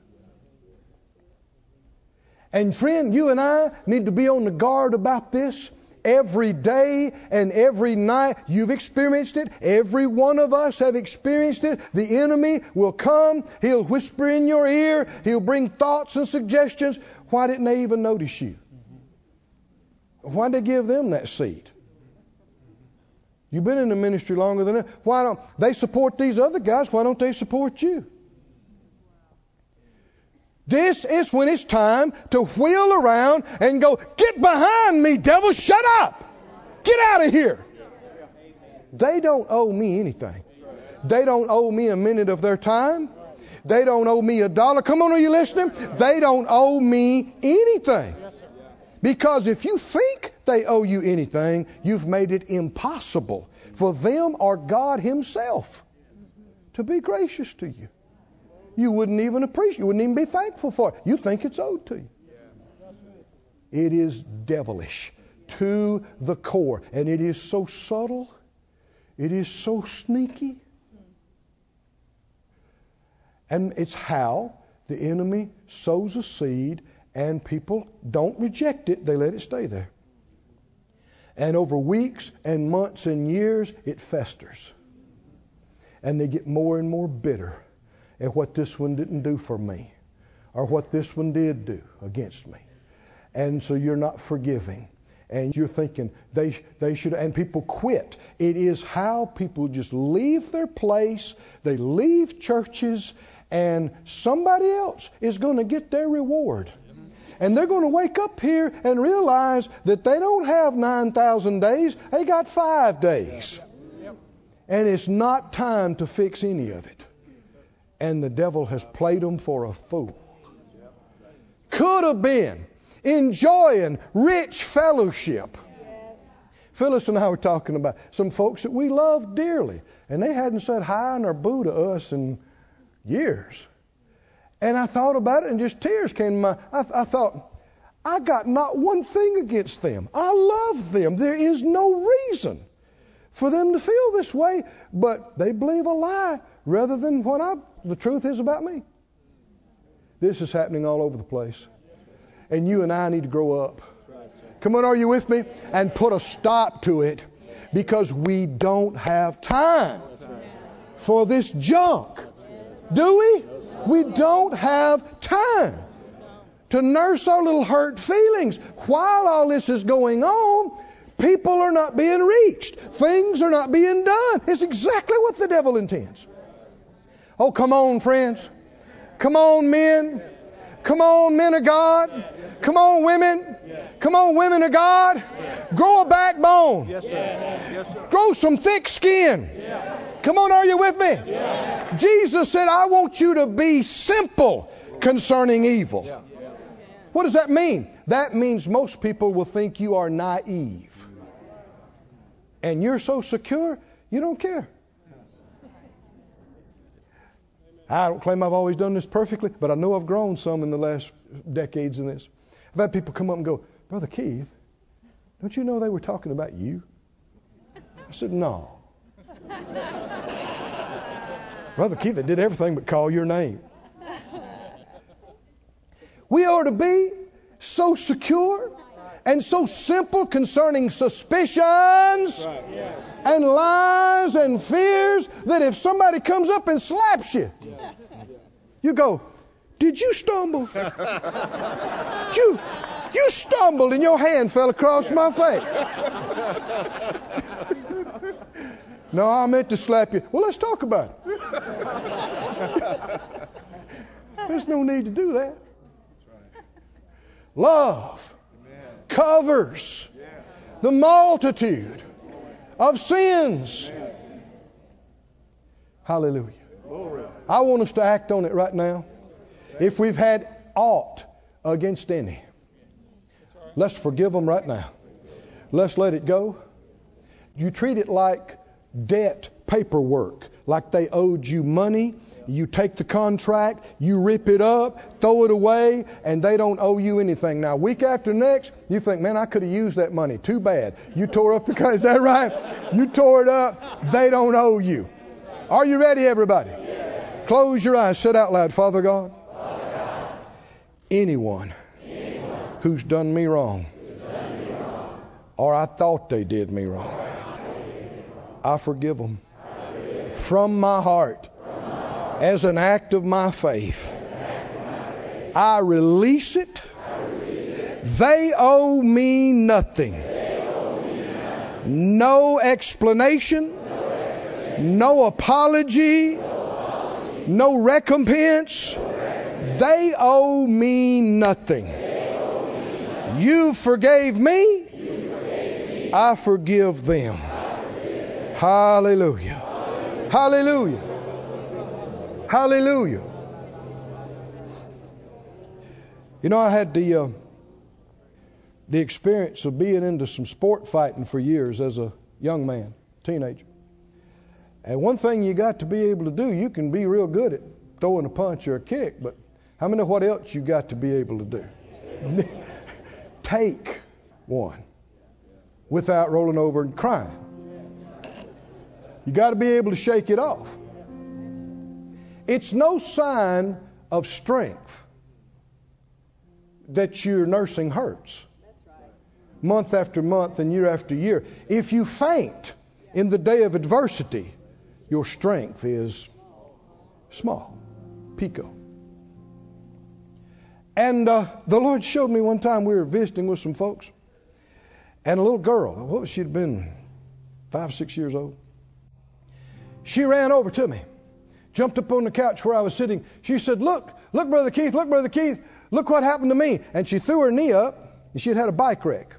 And friend, you and I need to be on the guard about this every day and every night. You've experienced it. Every one of us have experienced it. The enemy will come. He'll whisper in your ear. He'll bring thoughts and suggestions. Why didn't they even notice you? Why did they give them that seat? You've been in the ministry longer than them. Why don't they support these other guys? Why don't they support you? This is when it's time to wheel around and go, Get behind me, devil, shut up! Get out of here! They don't owe me anything. They don't owe me a minute of their time. They don't owe me a dollar. Come on, are you listening? They don't owe me anything. Because if you think they owe you anything, you've made it impossible for them or God Himself to be gracious to you you wouldn't even appreciate, you wouldn't even be thankful for it. You think it's owed to you. It is devilish to the core, and it is so subtle, it is so sneaky. And it's how the enemy sows a seed, and people don't reject it, they let it stay there. And over weeks and months and years, it festers. And they get more and more bitter at what this one didn't do for me or what this one did do against me. And so you're not forgiving. And you're thinking they, they should, and people quit. It is how people just leave their place, they leave churches, and somebody else is going to get their reward. And they're going to wake up here and realize that they don't have 9,000 days, they got five days. And it's not time to fix any of it and the devil has played them for a fool. could have been enjoying rich fellowship. Phyllis and I were talking about some folks that we love dearly, and they hadn't said hi nor boo to us in years. And I thought about it, and just tears came to my. I, I thought, I got not one thing against them. I love them. There is no reason for them to feel this way, but they believe a lie rather than what I, the truth is about me. This is happening all over the place. And you and I need to grow up. Come on, are you with me? And put a stop to it because we don't have time for this junk. Do we? We don't have time to nurse our little hurt feelings. While all this is going on, people are not being reached. Things are not being done. It's exactly what the devil intends. Oh, come on, friends. Come on, men. Come on, men of God. Come on, women. Come on, women of God. Grow a backbone. Yes, sir. Grow some thick skin. Come on, are you with me? Jesus said, I want you to be simple concerning evil. What does that mean? That means most people will think you are naive. And you're so secure, you don't care. I don't claim I've always done this perfectly, but I know I've grown some in the last decades in this. I've had people come up and go, Brother Keith, don't you know they were talking about you? I said, No. Brother Keith, they did everything but call your name. We are to be so secure and so simple concerning suspicions and lies and fears that if somebody comes up and slaps you, you go, Did you stumble? [LAUGHS] you, you stumbled and your hand fell across my face. no, I meant to slap you. Well, let's talk about it. [LAUGHS] There's no need to do that. Love covers the multitude of sins. Hallelujah. I want us to act on it right now. If we've had aught against any, let's forgive them right now. Let's let it go. You treat it like debt paperwork, like they owed you money. You take the contract, you rip it up, throw it away, and they don't owe you anything. Now, week after next, you think, man, I could have used that money. Too bad. You tore up the contract. [LAUGHS] Is that right? You tore it up. They don't owe you. Are you ready, everybody? Close your eyes. Say out loud, Father God. Anyone who's done me wrong, or I thought they did me wrong, I forgive them from my heart as an act of my faith. I release it. They owe me nothing. No explanation, no apology, no recompense. They owe me nothing. You forgave me. I forgive them. Hallelujah. Hallelujah. Hallelujah. You know, I had the uh, the experience of being into some sport fighting for years as a young man, teenager. And one thing you got to be able to do, you can be real good at throwing a punch or a kick, but how many what else you got to be able to do? [LAUGHS] Take one without rolling over and crying. You got to be able to shake it off. It's no sign of strength that you're nursing hurts month after month and year after year. If you faint in the day of adversity, your strength is small. Pico. And uh, the Lord showed me one time we were visiting with some folks, and a little girl, what she'd been five, six years old. She ran over to me jumped up on the couch where I was sitting. She said, Look, look, Brother Keith, look, Brother Keith, look what happened to me. And she threw her knee up, and she had had a bike wreck.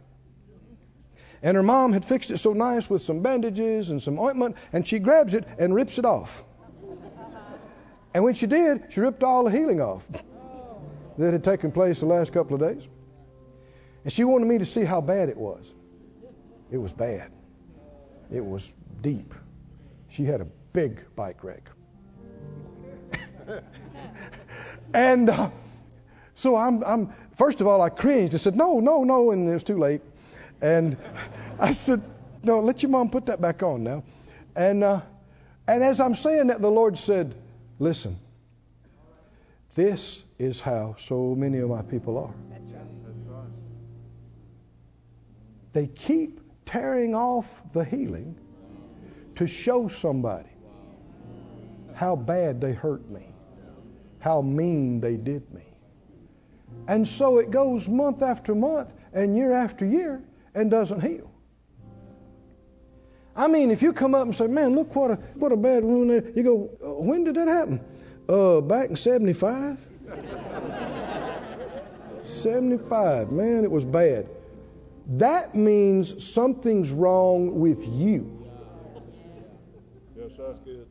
And her mom had fixed it so nice with some bandages and some ointment, and she grabs it and rips it off. And when she did, she ripped all the healing off. that had taken place the last couple of days. And she wanted me to see how bad it was. It was bad. It was deep. She had a big bike wreck. [LAUGHS] and uh, so I'm, I'm, first of all, I cringed. I said, no, no, no, and it was too late. And [LAUGHS] I said, no, let your mom put that back on now. And, uh, and as I'm saying that, the Lord said, listen, this is how so many of my people are. They keep tearing off the healing to show somebody how bad they hurt me, how mean they did me. And so it goes month after month and year after year and doesn't heal. I mean, if you come up and say, "Man, look what a what a bad wound there," you go, uh, "When did that happen?" Uh, back in '75. [LAUGHS] 75, man, it was bad. That means something's wrong with you. Yes, that's good.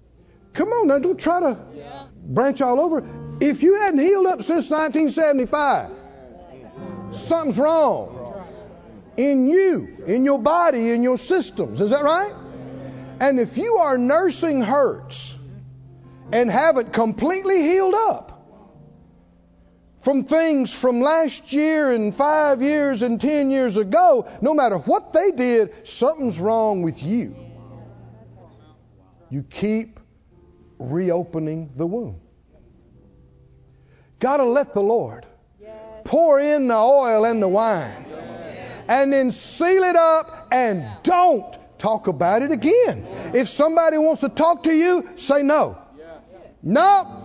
Come on now, don't try to branch all over. If you hadn't healed up since 1975, something's wrong in you, in your body, in your systems. Is that right? And if you are nursing hurts and haven't completely healed up from things from last year and five years and ten years ago, no matter what they did, something's wrong with you. You keep reopening the wound. Got to let the Lord pour in the oil and the wine and then seal it up and don't talk about it again. If somebody wants to talk to you, say no. No.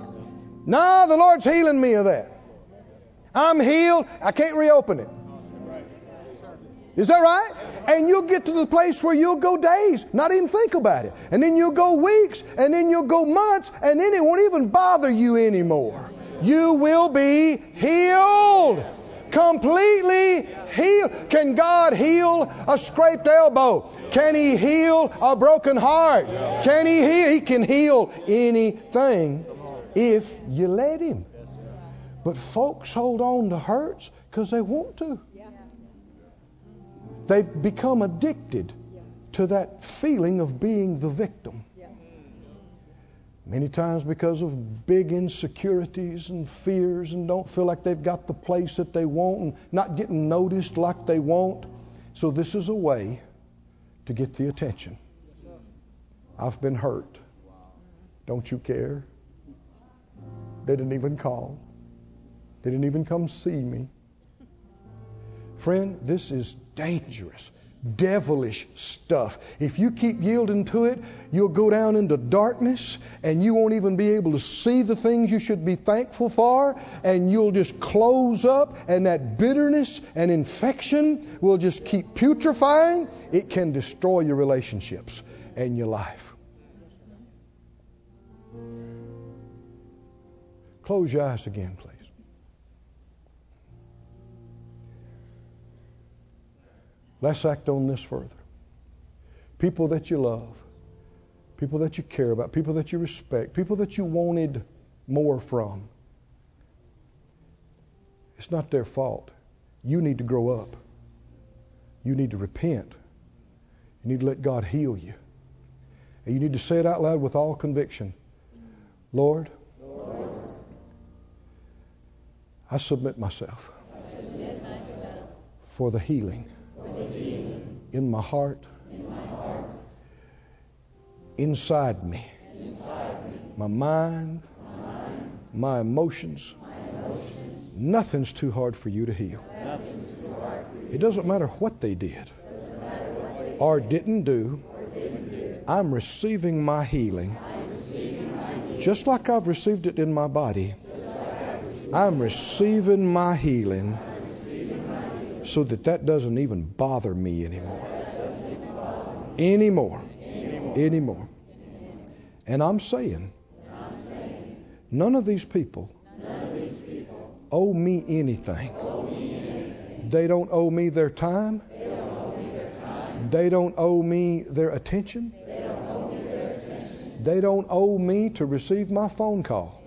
No, the Lord's healing me of that. I'm healed. I can't reopen it. Is that right? And you'll get to the place where you'll go days, not even think about it. And then you'll go weeks, and then you'll go months, and then it won't even bother you anymore. You will be healed. Completely healed. Can God heal a scraped elbow? Can He heal a broken heart? Can He heal? He can heal anything if you let Him. But folks hold on to hurts because they want to. They've become addicted to that feeling of being the victim. Many times because of big insecurities and fears and don't feel like they've got the place that they want and not getting noticed like they want. So this is a way to get the attention. I've been hurt. Don't you care? They didn't even call. They didn't even come see me. Friend, this is dangerous, devilish stuff. If you keep yielding to it, you'll go down into darkness and you won't even be able to see the things you should be thankful for, and you'll just close up, and that bitterness and infection will just keep putrefying. It can destroy your relationships and your life. Close your eyes again, please. Let's act on this further. People that you love, people that you care about, people that you respect, people that you wanted more from. It's not their fault. You need to grow up. You need to repent. You need to let God heal you. And you need to say it out loud with all conviction Lord, Lord. I submit myself, I submit myself for the healing in my heart, inside me, my mind, my emotions. Nothing's too hard for you to heal. It doesn't matter what they did or didn't do. I'm receiving my healing just like I've received it in my body. I'm receiving my healing so that that doesn't even bother me anymore. Anymore. Anymore. And I'm saying, none of these people owe me anything. They don't owe me their time. They don't owe me their attention. They don't owe me to receive my phone call.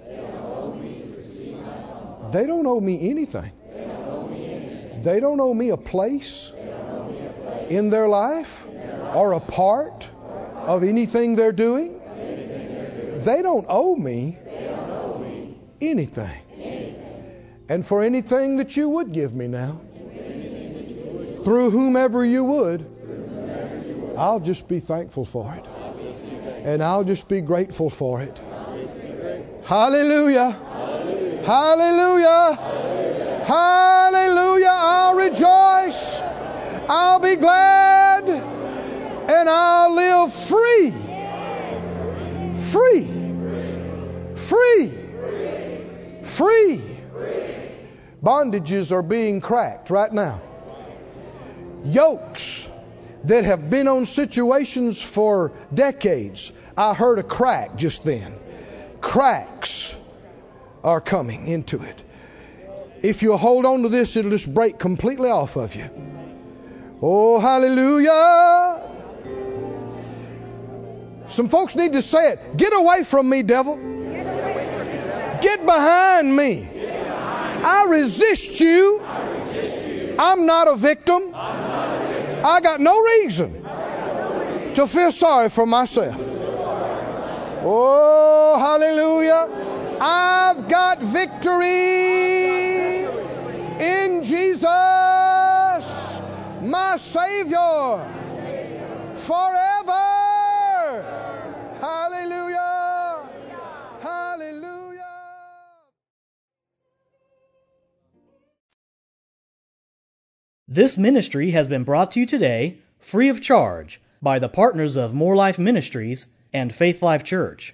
They don't owe me anything. They don't owe me a place in their life or a part of anything they're doing. They don't owe me anything. And for anything that you would give me now, through whomever you would, I'll just be thankful for it. And I'll just be grateful for it. Hallelujah. Hallelujah. Hallelujah. Hallelujah. I'll rejoice. I'll be glad. And I'll live free. Free. Free. Free. Bondages are being cracked right now. Yokes that have been on situations for decades. I heard a crack just then. Cracks are coming into it. If you hold on to this, it'll just break completely off of you. Oh, hallelujah. Some folks need to say it. Get away from me, devil. Get behind me. I resist you. I'm not a victim. I got no reason to feel sorry for myself. Oh, hallelujah. I've got victory in Jesus, my Savior, forever. Hallelujah. Hallelujah. This ministry has been brought to you today free of charge by the partners of More Life Ministries and Faith Life Church.